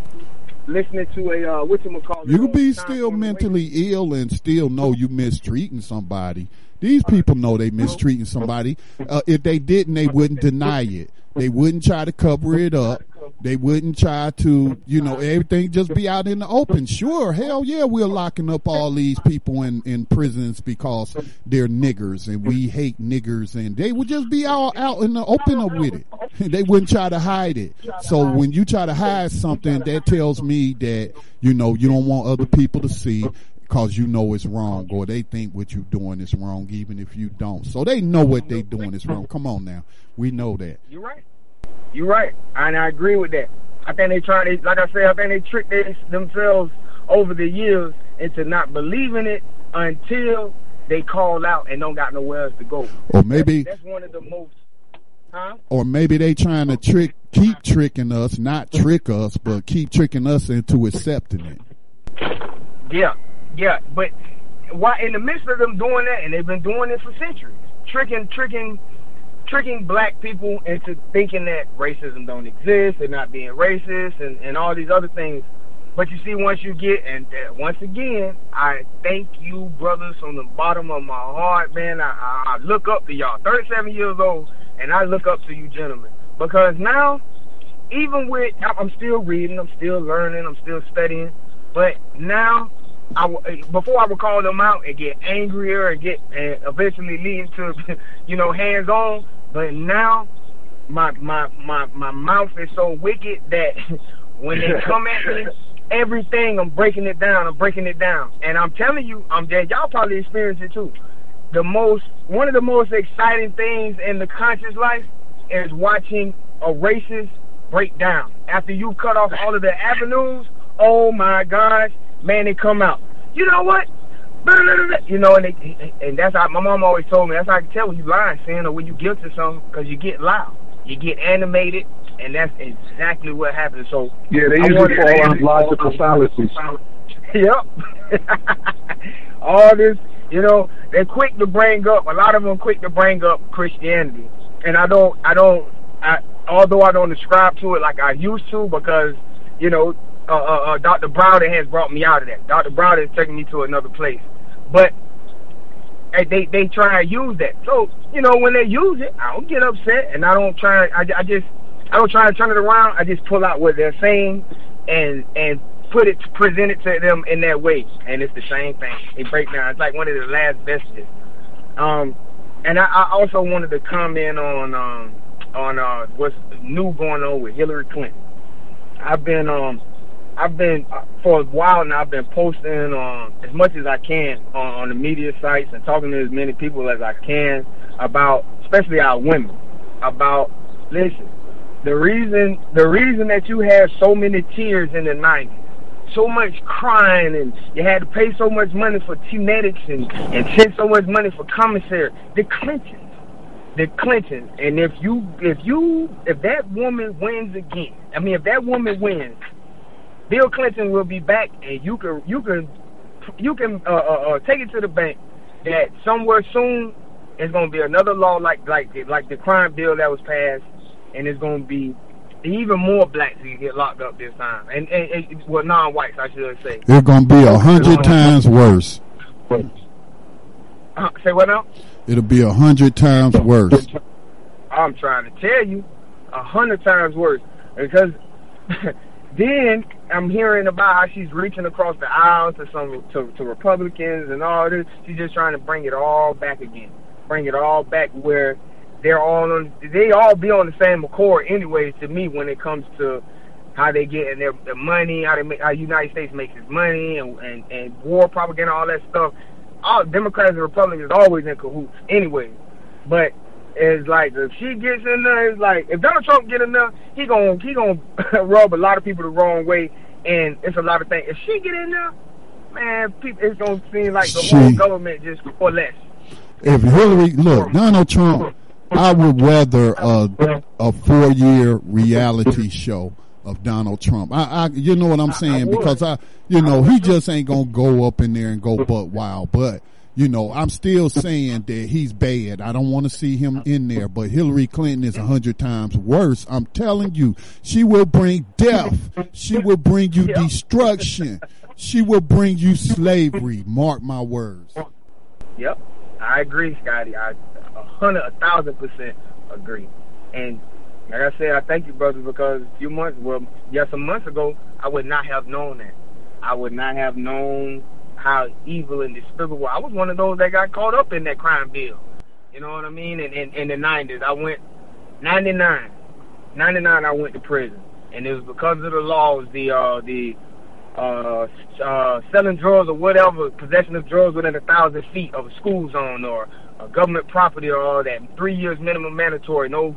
listening to a uh, what you call You can be still mentally ill and still know you mistreating somebody. These people know they mistreating somebody. Uh, if they didn't, they wouldn't deny it. They wouldn't try to cover it up. They wouldn't try to, you know, everything just be out in the open. Sure, hell yeah, we're locking up all these people in, in prisons because they're niggers and we hate niggers and they would just be all out in the open with it. They wouldn't try to hide it. So when you try to hide something, that tells me that, you know, you don't want other people to see because you know it's wrong or they think what you're doing is wrong even if you don't. So they know what they're doing is wrong. Come on now. We know that. You're right. You're right. And I agree with that. I think they try to, like I said, I think they tricked they, themselves over the years into not believing it until they call out and don't got nowhere else to go. Or maybe that's, that's one of the most Huh? Or maybe they trying to trick, keep tricking us, not trick us, but keep tricking us into accepting it. Yeah, yeah, but why in the midst of them doing that, and they've been doing it for centuries, tricking, tricking, tricking black people into thinking that racism don't exist, they're not being racist, and and all these other things. But you see, once you get, and uh, once again, I thank you, brothers, from the bottom of my heart, man. I, I, look up to y'all. 37 years old, and I look up to you, gentlemen, because now, even with, I'm still reading, I'm still learning, I'm still studying, but now I, before I would call them out and get angrier and get and eventually lead to you know hands on. But now my my my my mouth is so wicked that when they come at me, everything I'm breaking it down. I'm breaking it down, and I'm telling you, I'm dead. Y'all probably experience it too. The most one of the most exciting things in the conscious life is watching a racist break down. After you cut off all of the avenues, oh my gosh, man, they come out. You know what? You know, and they, and that's how my mom always told me. That's how I can tell when you lying, saying, or when you guilty of something, because you get loud, you get animated, and that's exactly what happens. So yeah, they usually fall on logical fallacies. Yep. all this, you know, they're quick to bring up. A lot of them quick to bring up Christianity, and I don't, I don't, I, although I don't ascribe to it like I used to, because you know, uh, uh, uh, Dr. Browder has brought me out of that. Dr. Browder has taken me to another place. But they they try and use that. So you know when they use it, I don't get upset, and I don't try. I, I just I don't try to turn it around. I just pull out what they're saying and and put it present it to them in that way, and it's the same thing. It breaks down. It's like one of the last vestiges. Um, and I, I also wanted to comment on um on uh what's new going on with Hillary Clinton. I've been um I've been for a while now. I've been posting on as much as I can on, on the media sites and talking to as many people as I can about, especially our women, about listen. The reason the reason that you had so many tears in the '90s, so much crying, and you had to pay so much money for genetics and and send so much money for commissary, the Clintons the Clintons, and if you if you if that woman wins again, I mean if that woman wins, Bill Clinton will be back, and you can you can you can uh, uh, uh, take it to the bank that somewhere soon is going to be another law like like like the crime bill that was passed, and it's going to be even more blacks who get locked up this time, and, and, and well, non-whites, I should say. It's going to be a hundred times worse. Uh, say what now? It'll be a hundred times worse. I'm trying to tell you, a hundred times worse because then I'm hearing about how she's reaching across the aisle to some to, to Republicans and all this. She's just trying to bring it all back again, bring it all back where they're all on. They all be on the same accord, anyways. To me, when it comes to how they get their, their money, how they make, how United States makes its money, and, and and war propaganda, all that stuff. All Democrats and Republicans always in cahoots, anyway. But it's like if she gets in there, it's like if Donald Trump get in there, he gonna he gonna rub a lot of people the wrong way, and it's a lot of things. If she get in there, man, people, it's gonna seem like the she, whole government just coalesce. if Hillary look Donald Trump, I would rather a a four year reality show of Donald Trump. I, I you know what I'm saying because I you know he just ain't gonna go up in there and go butt wild, but. You know, I'm still saying that he's bad. I don't want to see him uh, in there, but Hillary Clinton is a mm-hmm. hundred times worse. I'm telling you, she will bring death. She will bring you destruction. She will bring you slavery. Mark my words. Yep, I agree, Scotty. I a hundred, a thousand percent agree. And like I said, I thank you, brother, because a few months, well, yes, some months ago, I would not have known that. I would not have known how evil and despicable. I was one of those that got caught up in that crime bill. You know what I mean? In in, in the nineties, I went ninety nine. Ninety nine, I went to prison, and it was because of the laws, the uh, the uh, uh, selling drugs or whatever, possession of drugs within a thousand feet of a school zone or a government property or all that. Three years minimum mandatory. No,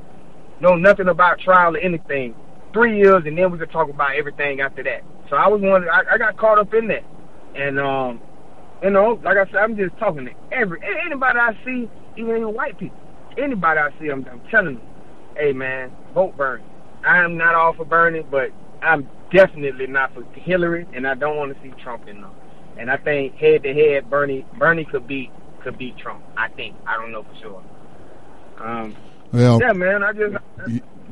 no nothing about trial or anything. Three years, and then we could talk about everything after that. So I was one. I, I got caught up in that. And um, you know, like I said, I'm just talking to every anybody I see, even even white people, anybody I see, I'm, I'm telling them, hey man, vote Bernie. I'm not all for Bernie, but I'm definitely not for Hillary, and I don't want to see Trump in there. And I think head to head, Bernie Bernie could beat could beat Trump. I think. I don't know for sure. Um, well, yeah, man. I just.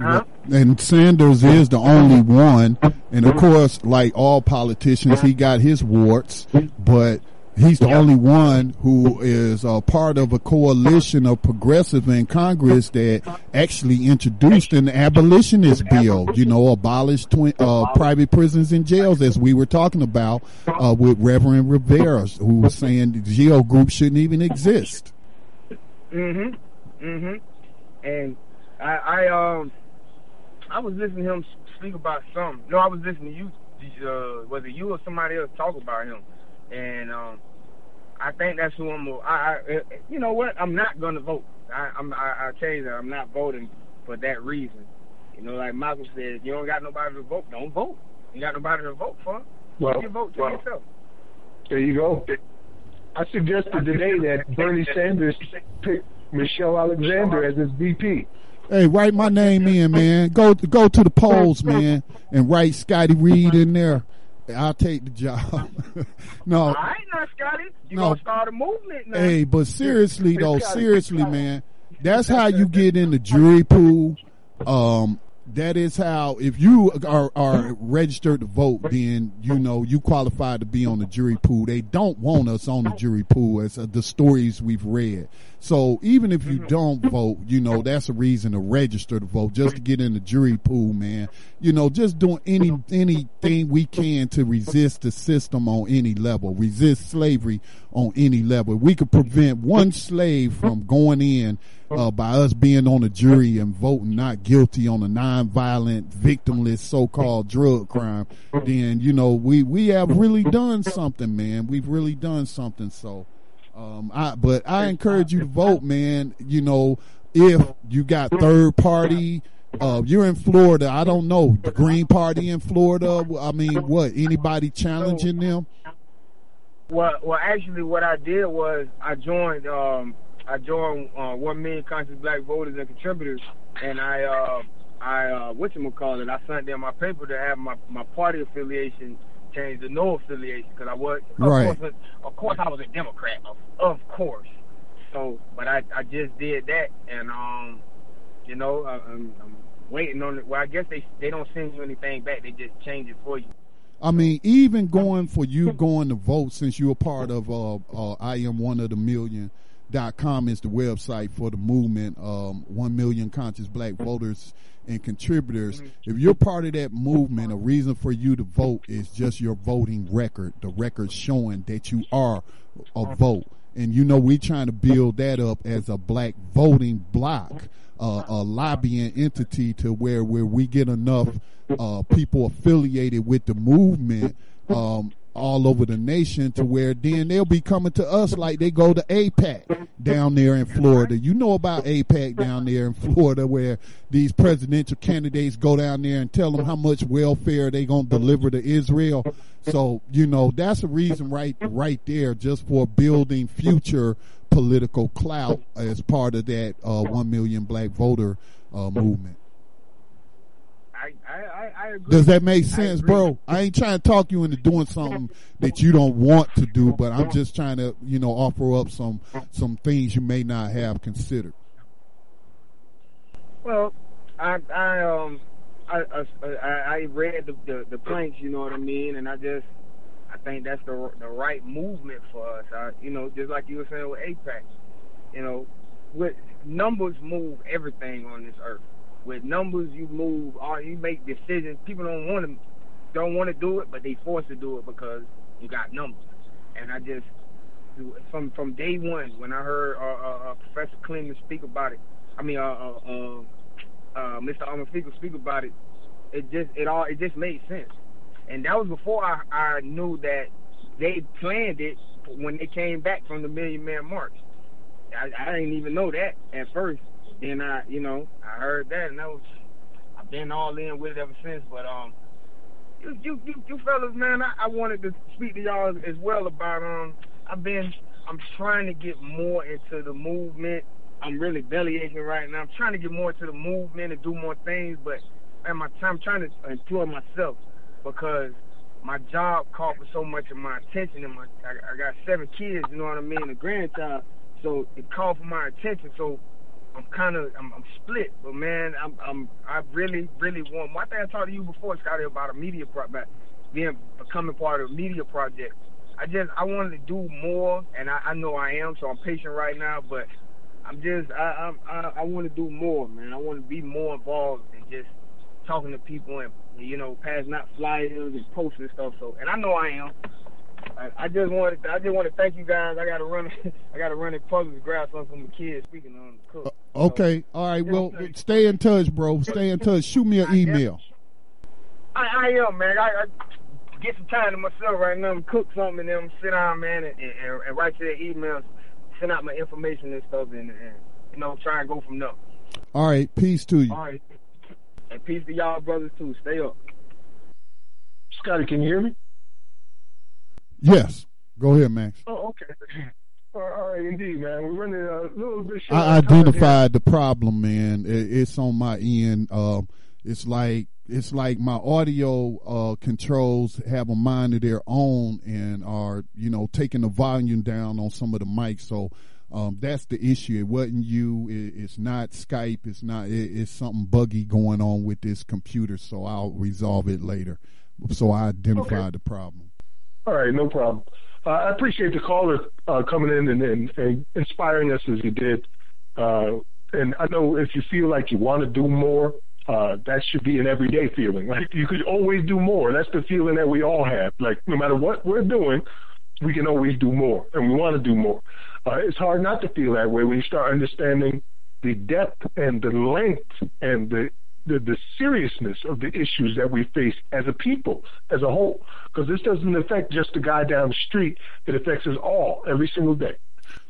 Huh? And Sanders is the only one, and of course, like all politicians, he got his warts, but he's the only one who is a part of a coalition of progressives in Congress that actually introduced an abolitionist bill. You know, abolish twi- uh, private prisons and jails, as we were talking about uh, with Reverend Rivera, who was saying the GEO Group shouldn't even exist. Mm-hmm. Mm-hmm. And I, I um. I was listening to him speak about something. No, I was listening to you. Uh, was it you or somebody else talk about him? And um, I think that's who I'm. I, I, you know what? I'm not gonna vote. I, I'm. I, I tell you that I'm not voting for that reason. You know, like Michael said, you don't got nobody to vote. Don't vote. You got nobody to vote for. Well, you vote to well, yourself. There you go. I suggested today that Bernie Sanders pick Michelle Alexander as his VP. Hey, write my name in, man. Go go to the polls, man, and write Scotty Reed in there. I'll take the job. no, I ain't now, Scotty. You No. gonna start a movement now? hey, but seriously though, seriously, man, that's how you get in the jury pool. Um, that is how if you are are registered to vote, then you know you qualify to be on the jury pool. They don't want us on the jury pool as uh, the stories we've read. So even if you don't vote, you know that's a reason to register to vote, just to get in the jury pool, man. You know, just doing any anything we can to resist the system on any level, resist slavery on any level. We could prevent one slave from going in uh, by us being on a jury and voting not guilty on a non-violent, victimless so-called drug crime. Then you know we we have really done something, man. We've really done something. So. Um, I, but I encourage you to vote, man. You know, if you got third party, uh, you're in Florida. I don't know the Green Party in Florida. I mean, what? Anybody challenging them? Well, well, actually, what I did was I joined. Um, I joined uh, one million conscious black voters and contributors, and I, uh, I, uh, what you call it? I sent them my paper to have my my party affiliation changed to no affiliation because I was, of Right. course, of course, I was a Democrat, of, of course. So, but I, I just did that, and um, you know, I, I'm, I'm waiting on it. Well, I guess they they don't send you anything back; they just change it for you. I mean, even going for you going to vote since you're a part of uh, uh, I am one of the million dot com is the website for the movement. Um, one million conscious black voters and contributors. If you're part of that movement, a reason for you to vote is just your voting record, the record showing that you are a vote. And you know, we're trying to build that up as a black voting block, uh, a lobbying entity to where, where we get enough, uh, people affiliated with the movement, um, all over the nation to where then they'll be coming to us like they go to AIPAC down there in Florida. You know about AIPAC down there in Florida where these presidential candidates go down there and tell them how much welfare they going to deliver to Israel. So, you know, that's a reason right right there just for building future political clout as part of that uh, 1 million black voter uh, movement. I, I, I agree. Does that make sense, I bro? I ain't trying to talk you into doing something that you don't want to do, but I'm just trying to, you know, offer up some some things you may not have considered. Well, I I um I I, I read the, the the planks, you know what I mean, and I just I think that's the the right movement for us. I, you know, just like you were saying with AIPAC, you know, with numbers move everything on this earth with numbers you move or you make decisions. People don't want to don't want to do it but they forced to do it because you got numbers. And i just from from day one when i heard uh, uh, uh, professor clinton speak about it i mean uh uh uh, mr Omofigo speak about it it just it all it just made sense. And that was before i i knew that they planned it when they came back from the million man march. I i didn't even know that at first then I, you know, I heard that, and that was, I've been all in with it ever since. But um, you, you, you, you fellas, man, I, I wanted to speak to y'all as well about um, I've been, I'm trying to get more into the movement. I'm really belly aching right now. I'm trying to get more into the movement and do more things, but at my time, I'm trying to employ myself because my job called for so much of my attention, and my I, I got seven kids, you know what I mean, a grandchild, so it called for my attention. So I'm kind of I'm, I'm, split, but man, I'm I'm I really really want. One thing I talked to you before, Scotty, about a media project, being becoming part of a media project. I just I wanted to do more, and I, I know I am, so I'm patient right now. But I'm just I I I want to do more, man. I want to be more involved and just talking to people and you know passing out flyers and posting stuff. So, and I know I am. I, I just wanted I just want to thank you guys. I got to run I got to run it puzzles grab something from the kids. Speaking on the cook. Uh, okay, so, all right. Well, stay in touch, bro. Stay in touch. Shoot me an email. I, I am, man. I, I get some time to myself right now. and cook something and then sit down, man, and, and, and write you their emails, send out my information and stuff, and, and you know try and go from there. All right. Peace to you. All right. And peace to y'all brothers too. Stay up. Scotty, can you hear me? Yes. Go ahead, Max. Oh, okay. All right, indeed, man. We're running a little bit short. I identified the problem, man. It's on my end. Uh, it's like it's like my audio uh, controls have a mind of their own and are you know taking the volume down on some of the mics. So um, that's the issue. It wasn't you. It, it's not Skype. It's not. It, it's something buggy going on with this computer. So I'll resolve it later. So I identified okay. the problem. All right, no problem. Uh, I appreciate the caller uh, coming in and, and, and, inspiring us as you did. Uh, and I know if you feel like you want to do more, uh, that should be an everyday feeling. Like you could always do more. That's the feeling that we all have. Like no matter what we're doing, we can always do more, and we want to do more. Uh, it's hard not to feel that way when you start understanding the depth and the length and the the, the seriousness of the issues that we face as a people, as a whole. Because this doesn't affect just the guy down the street, it affects us all every single day.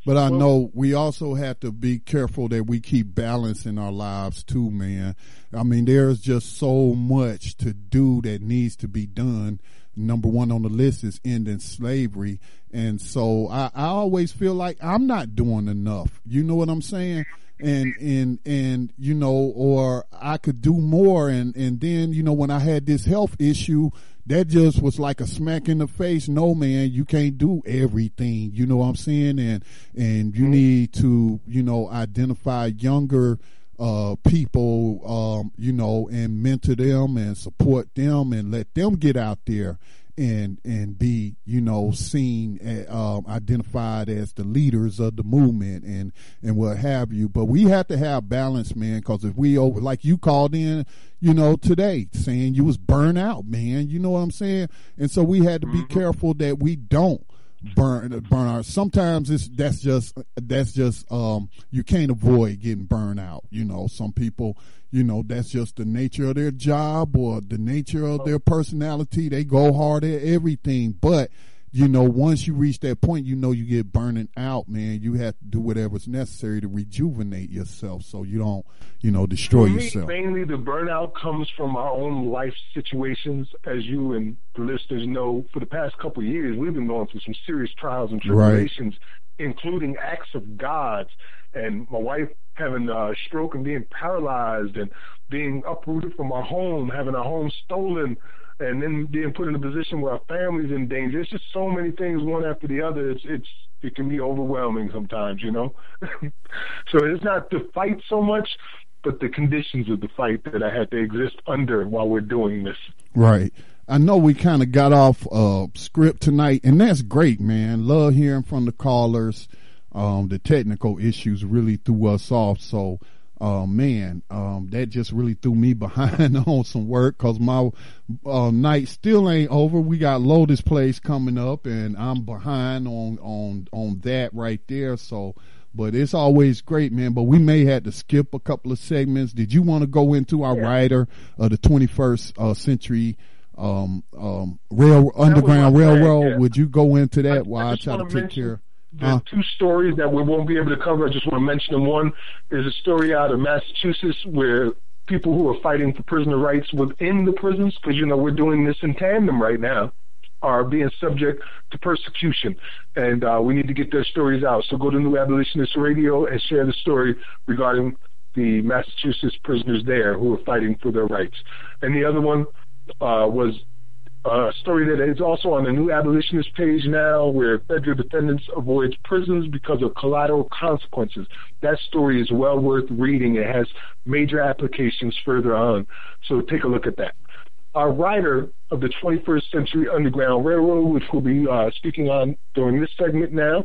But I know we also have to be careful that we keep balance in our lives too, man. I mean, there's just so much to do that needs to be done. Number one on the list is ending slavery. And so I, I always feel like I'm not doing enough. You know what I'm saying? And and and you know or I could do more. And and then you know when I had this health issue that just was like a smack in the face. No man you can't do everything. You know what I'm saying? And and you mm-hmm. need to you know identify younger uh, people, um, you know, and mentor them and support them and let them get out there and and be you know seen uh, identified as the leaders of the movement and and what have you. But we have to have balance man because if we over like you called in you know today saying you was burnt out man. You know what i'm saying? And so we had to be mm-hmm. careful that we don't burn burn out. Sometimes it's that's just that's just um you can't avoid getting burned out. You know, some people, you know, that's just the nature of their job or the nature of their personality. They go hard at everything, but you know, once you reach that point, you know you get burning out, man. You have to do whatever's necessary to rejuvenate yourself so you don't, you know, destroy me, yourself. Mainly the burnout comes from our own life situations. As you and the listeners know, for the past couple of years, we've been going through some serious trials and tribulations, including acts of God. And my wife having a stroke and being paralyzed and being uprooted from our home, having our home stolen and then being put in a position where our family's in danger. It's just so many things, one after the other. It's it's it can be overwhelming sometimes, you know. so it's not the fight so much, but the conditions of the fight that I had to exist under while we're doing this. Right. I know we kind of got off uh, script tonight, and that's great, man. Love hearing from the callers. Um, the technical issues really threw us off, so uh, man, um, that just really threw me behind on some work because my uh, night still ain't over. We got Lotus Place coming up, and I'm behind on on on that right there. So, but it's always great, man. But we may have to skip a couple of segments. Did you want to go into our Yeah. writer of the 21st uh, century? Um, um, rail underground plan, railroad. yeah. Would you go into I- that while I I, try to take mention care? There's Huh? two stories that we won't be able to cover. I just want to mention them. One is a story out of Massachusetts where people who are fighting for prisoner rights within the prisons, because you know we're doing this in tandem right now, are being subject to persecution, and uh, we need to get their stories out. So go to New Abolitionist Radio and share the story regarding the Massachusetts prisoners there who are fighting for their rights. And the other one uh, was a story that is also on the new abolitionist page now, where federal defendants avoids prisons because of collateral consequences. That story is well worth reading. It has major applications further on. So take a look at that. Our writer of the 21st Century Underground Railroad, which we'll be uh, speaking on during this segment now,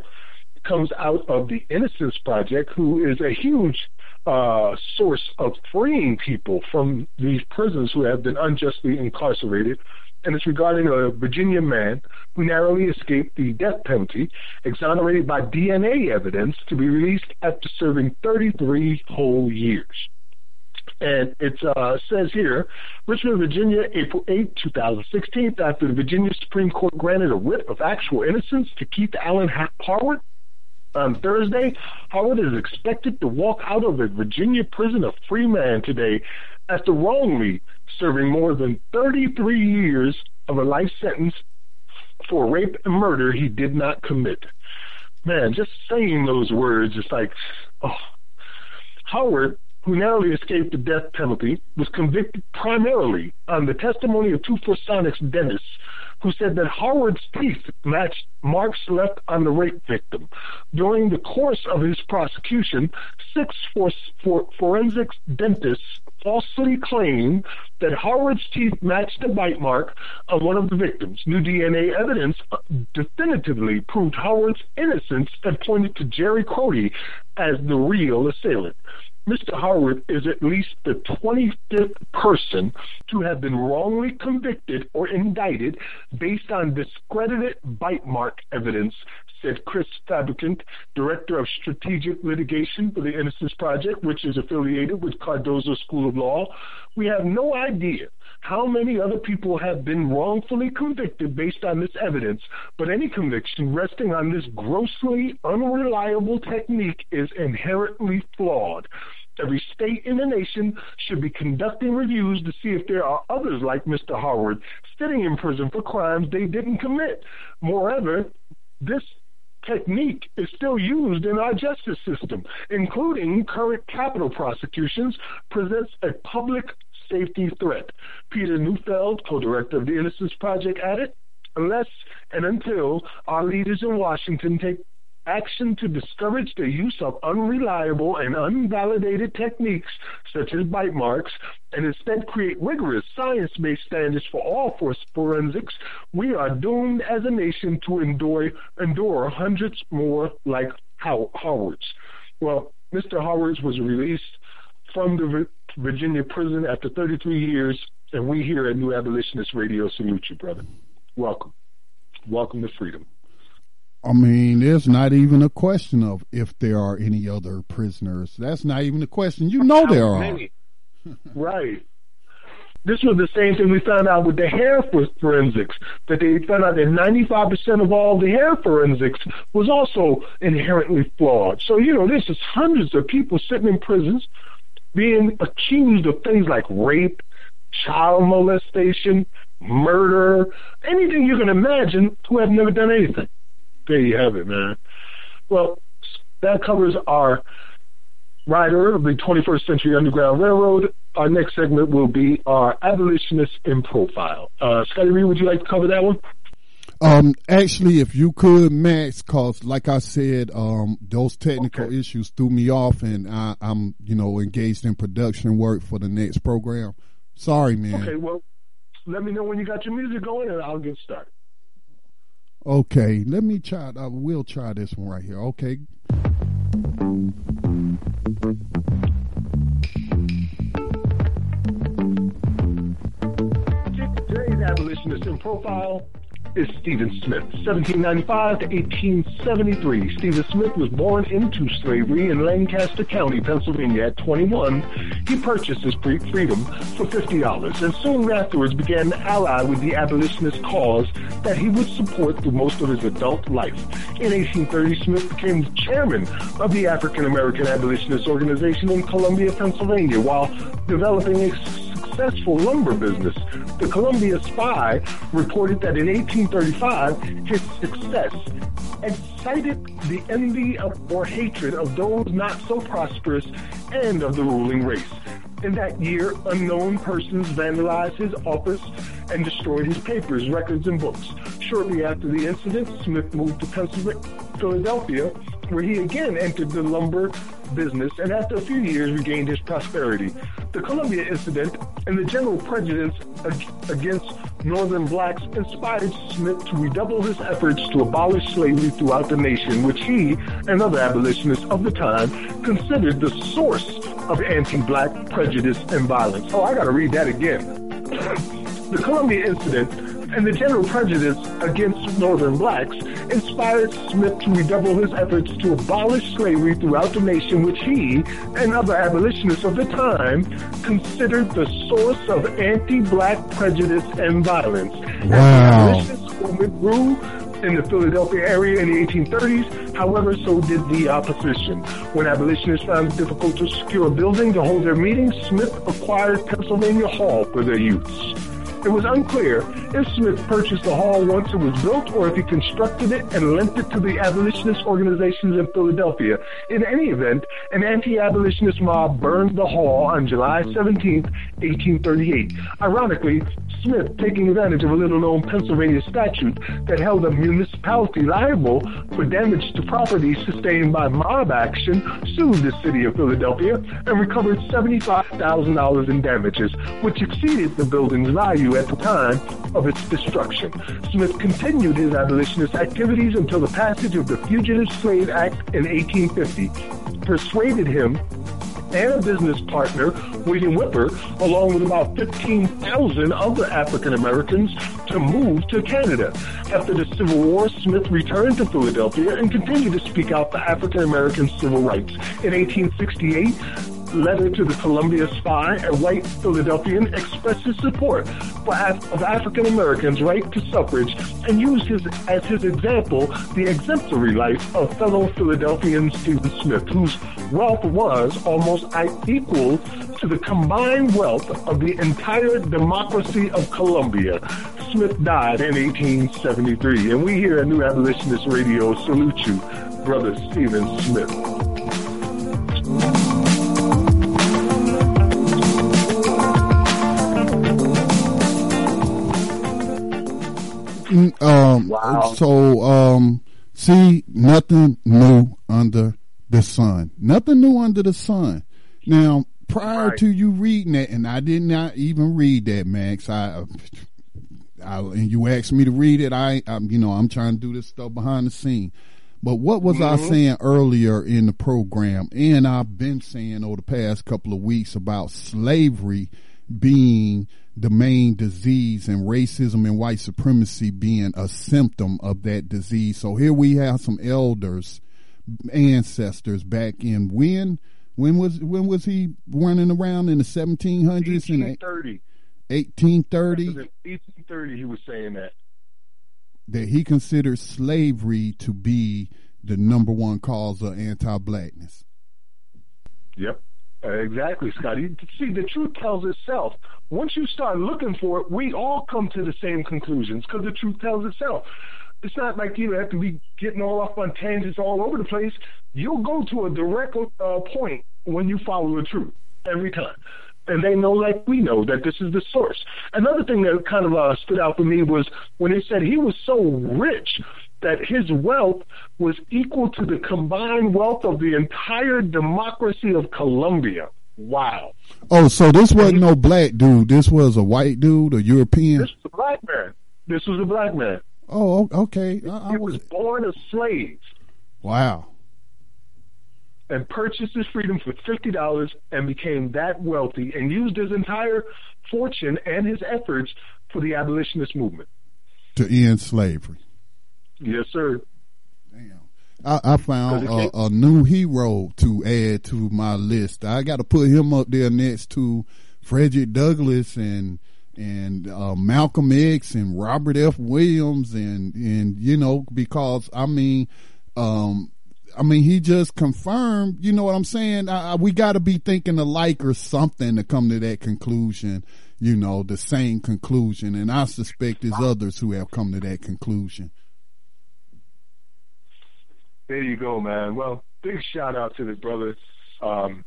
comes out of the Innocence Project, who is a huge uh, source of freeing people from these prisons who have been unjustly incarcerated. And it's regarding a Virginia man who narrowly escaped the death penalty, exonerated by DNA evidence to be released after serving 33 whole years. And it uh, says here, Richmond, Virginia, April 8, 2016, after the Virginia Supreme Court granted a writ of actual innocence to Keith Allen Ha- Harward on Thursday, Howard is expected to walk out of a Virginia prison a free man today after wrongly serving more than 33 years of a life sentence for rape and murder he did not commit. Man, just saying those words is like, oh. Howard, who narrowly escaped the death penalty, was convicted primarily on the testimony of two Forsonics dentists who said that Howard's teeth matched marks left on the rape victim. During the course of his prosecution, six for, for, forensics dentists falsely claimed that Howard's teeth matched the bite mark of one of the victims. New DNA evidence uh, definitively proved Howard's innocence and pointed to Jerry Crotty as the real assailant. Mr. Howard is at least the 25th person to have been wrongly convicted or indicted based on discredited bite mark evidence, said Chris Fabricant, Director of Strategic Litigation for the Innocence Project, which is affiliated with Cardozo School of Law. We have no idea how many other people have been wrongfully convicted based on this evidence, but any conviction resting on this grossly unreliable technique is inherently flawed. Every state in the nation should be conducting reviews to see if there are others like Mr. Howard sitting in prison for crimes they didn't commit. Moreover, this technique is still used in our justice system, including current capital prosecutions, presents a public safety threat. Peter Neufeld, co-director of the Innocence Project, added, unless and until our leaders in Washington take action to discourage the use of unreliable and unvalidated techniques such as bite marks and instead create rigorous science-based standards for all forensics, we are doomed as a nation to endure, endure hundreds more like How- Howard's. Well, Mr. Howard's was released from the Virginia prison after 33 years, and we here at New Abolitionist Radio salute you, brother. Welcome. Welcome to freedom. I mean, there's not even a question of if there are any other prisoners. That's not even a question. You know there are. right. This was the same thing we found out with the hair forensics, that they found out that 95% of all the hair forensics was also inherently flawed. So, you know, this is hundreds of people sitting in prisons being accused of things like rape, child molestation, murder, anything you can imagine who have never done anything. There you have it, man. Well, that covers our rider of the 21st Century Underground Railroad. Our next segment will be our abolitionists in profile. Uh, Scotty Reed, would you like to cover that one? Um, actually, if you could, Max, cause like I said, um, those technical okay. issues threw me off, and I, am you know, engaged in production work for the next program. Sorry, man. Okay, well, let me know when you got your music going, and I'll get started. Okay, let me try. I will try this one right here. Okay. Today's abolitionist in profile is Stephen Smith, 1795 to 1873. Stephen Smith was born into slavery in Lancaster County, Pennsylvania. At 21, he purchased his freedom for $50 and soon afterwards began to ally with the abolitionist cause that he would support through most of his adult life. In 1830, Smith became chairman of the African American Abolitionist Organization in Columbia, Pennsylvania, while developing a successful lumber business. The Columbia Spy reported that in 1835, his success excited the envy of, or hatred of those not so prosperous and of the ruling race. In that year, unknown persons vandalized his office and destroyed his papers, records, and books. Shortly after the incident, Smith moved to Pennsylvania, Philadelphia, where he again entered the lumber business and after a few years regained his prosperity. The Columbia incident and the general prejudice against northern blacks inspired Smith to redouble his efforts to abolish slavery throughout the nation, which he and other abolitionists of the time considered the source of anti-black prejudice and violence. Oh, I gotta read that again. the Columbia incident and the general prejudice against northern blacks inspired Smith to redouble his efforts to abolish slavery throughout the nation, which he and other abolitionists of the time considered the source of anti-black prejudice and violence. Wow. As abolitionists movement grew in the Philadelphia area in the 1830s. However, so did the opposition. When abolitionists found it difficult to secure a building to hold their meetings, Smith acquired Pennsylvania Hall for their use. It was unclear if Smith purchased the hall once it was built or if he constructed it and lent it to the abolitionist organizations in Philadelphia. In any event, an anti-abolitionist mob burned the hall on July mm-hmm. 17, 1838. Ironically, Smith, taking advantage of a little-known Pennsylvania statute that held a municipality liable for damage to property sustained by mob action, sued the city of Philadelphia and recovered $75,000 in damages, which exceeded the building's value at the time of its destruction. Smith continued his abolitionist activities until the passage of the Fugitive Slave Act in 1850 persuaded him and a business partner, William Whipper, along with about 15,000 other African Americans, to move to Canada. After the Civil War, Smith returned to Philadelphia and continued to speak out for African American civil rights. In 1868, letter to the Columbia Spy, a white Philadelphian expressed his support for Af- of African Americans' right to suffrage and used his, as his example the exemplary life of fellow Philadelphian Stephen Smith, whose wealth was almost equal to the combined wealth of the entire democracy of Columbia. Smith died in 1873, and we here at New Abolitionist Radio salute you, Brother Stephen Smith. Um, wow. So, um, see, nothing new under the sun. Nothing new under the sun. Now, prior right. to you reading that, and I did not even read that, Max. I, I and you asked me to read it. I, I, you know, I'm trying to do this stuff behind the scene. But what was mm-hmm. I saying earlier in the program? And I've been saying over the past couple of weeks about slavery being the main disease and racism and white supremacy being a symptom of that disease. So here we have some elders, ancestors back in when when was when was he running around in the 1700s 1830. and 1830 1830 he was saying that. that he considered slavery to be the number one cause of anti-blackness. Yep. Exactly, Scotty. See, the truth tells itself. Once you start looking for it, we all come to the same conclusions because the truth tells itself. It's not like you have to be getting all off on tangents all over the place. You'll go to a direct uh, point when you follow the truth every time. And they know, like we know, that this is the source. Another thing that kind of uh, stood out for me was when they said he was so rich that his wealth was equal to the combined wealth of the entire democracy of Columbia. Wow. Oh, so this wasn't no black dude. This was a white dude, a European. This was a black man. This was a black man. Oh, okay. I, I He was was born a slave wow. and purchased his freedom for fifty dollars and became that wealthy and used his entire fortune and his efforts for the abolitionist movement. To end slavery. Yes, sir. Damn. I, I found a, a new hero to add to my list. I got to put him up there next to Frederick Douglass and and uh, Malcolm X and Robert F. Williams and and you know because I mean, um, I mean he just confirmed. You know what I'm saying? I, I, we got to be thinking alike or something to come to that conclusion. You know, the same conclusion, and I suspect there's others who have come to that conclusion. There you go, man. Well, big shout out to this brother. Um,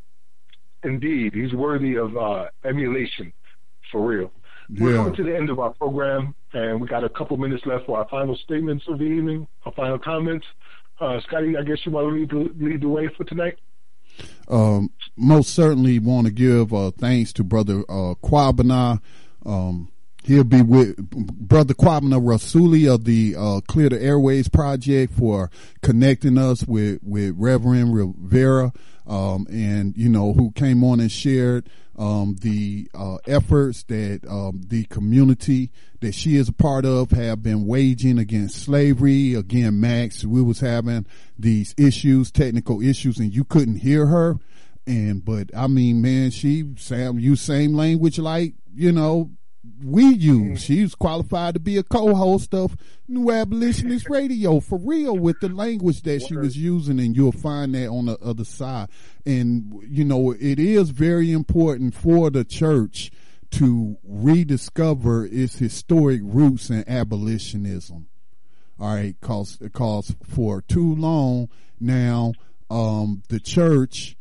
indeed, he's worthy of uh, emulation, for real. We're Yeah. coming to the end of our program, and we got a couple minutes left for our final statements of the evening, our final comments. Uh, Scotty, I guess you want to lead the, lead the way for tonight? um, most certainly want to give uh, thanks to Brother uh, Kwabena. Um, he'll be with Brother Kwabena Rasuli of the uh, Clear the Airways Project for connecting us with, with Reverend Rivera, um, and, you know, who came on and shared um, the uh, efforts that um, the community that she is a part of have been waging against slavery. Again, Max, we was having these issues, technical issues, and you couldn't hear her. And but I mean, man, she Sam used same language like you know we use. She's qualified to be a co-host of New Abolitionist Radio for real with the language that she was using, and you'll find that on the other side. And you know, it is very important for the church to rediscover its historic roots in abolitionism. All right, cause cause for too long now, um, the church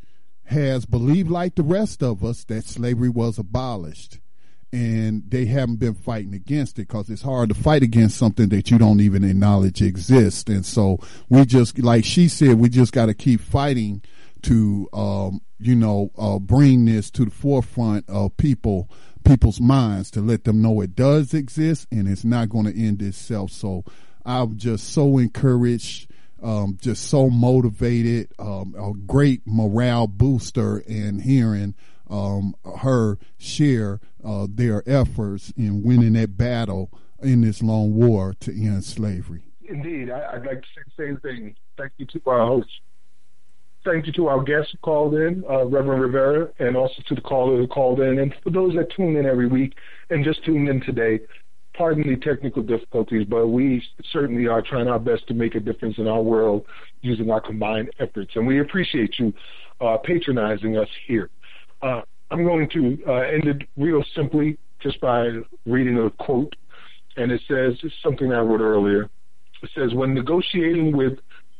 has believed like the rest of us that slavery was abolished and they haven't been fighting against it because it's hard to fight against something that you don't even acknowledge exists. And so we just, like she said, we just got to keep fighting to, um, you know, uh, bring this to the forefront of people, people's minds to let them know it does exist and it's not going to end itself. So I'm just so encouraged um, just so motivated, um, a great morale booster in hearing um, her share uh, their efforts in winning that battle in this long war to end slavery. Indeed, I, I'd like to say the same thing. Thank you to our host. Thank you to our guests who called in, uh, Reverend Rivera, and also to the caller who called in, and for those that tune in every week and just tuned in today. Pardon the technical difficulties, but we certainly are trying our best to make a difference in our world using our combined efforts, and we appreciate you uh, patronizing us here. Uh, I'm going to uh, end it real simply just by reading a quote, and it says it's something I wrote earlier. It says, "When negotiating with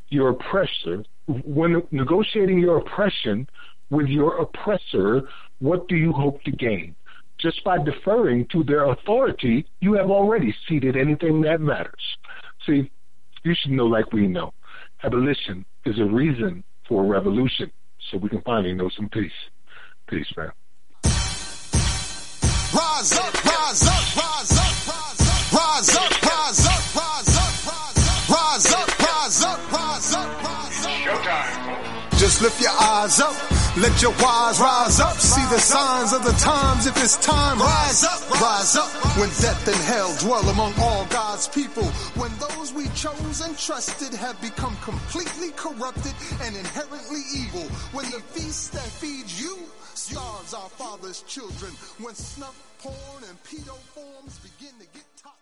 your oppressor, when negotiating your oppression with your oppressor, what do you hope to gain? Just by deferring to their authority, you have already ceded anything that matters. See, you should know like we know. Abolition is a reason for a revolution, so we can finally know some peace. Peace, man. Rise up, rise up, rise up, rise up, rise up, rise up, rise up, rise up, rise up, rise up. Showtime. Just lift your eyes up Let your wise rise up, see the signs of the times. If it's time, rise up, rise up. When death and hell dwell among all God's people. When those we chose and trusted have become completely corrupted and inherently evil. When the feast that feeds you starves our father's children. When snuff, porn, and pedo forms begin to get top.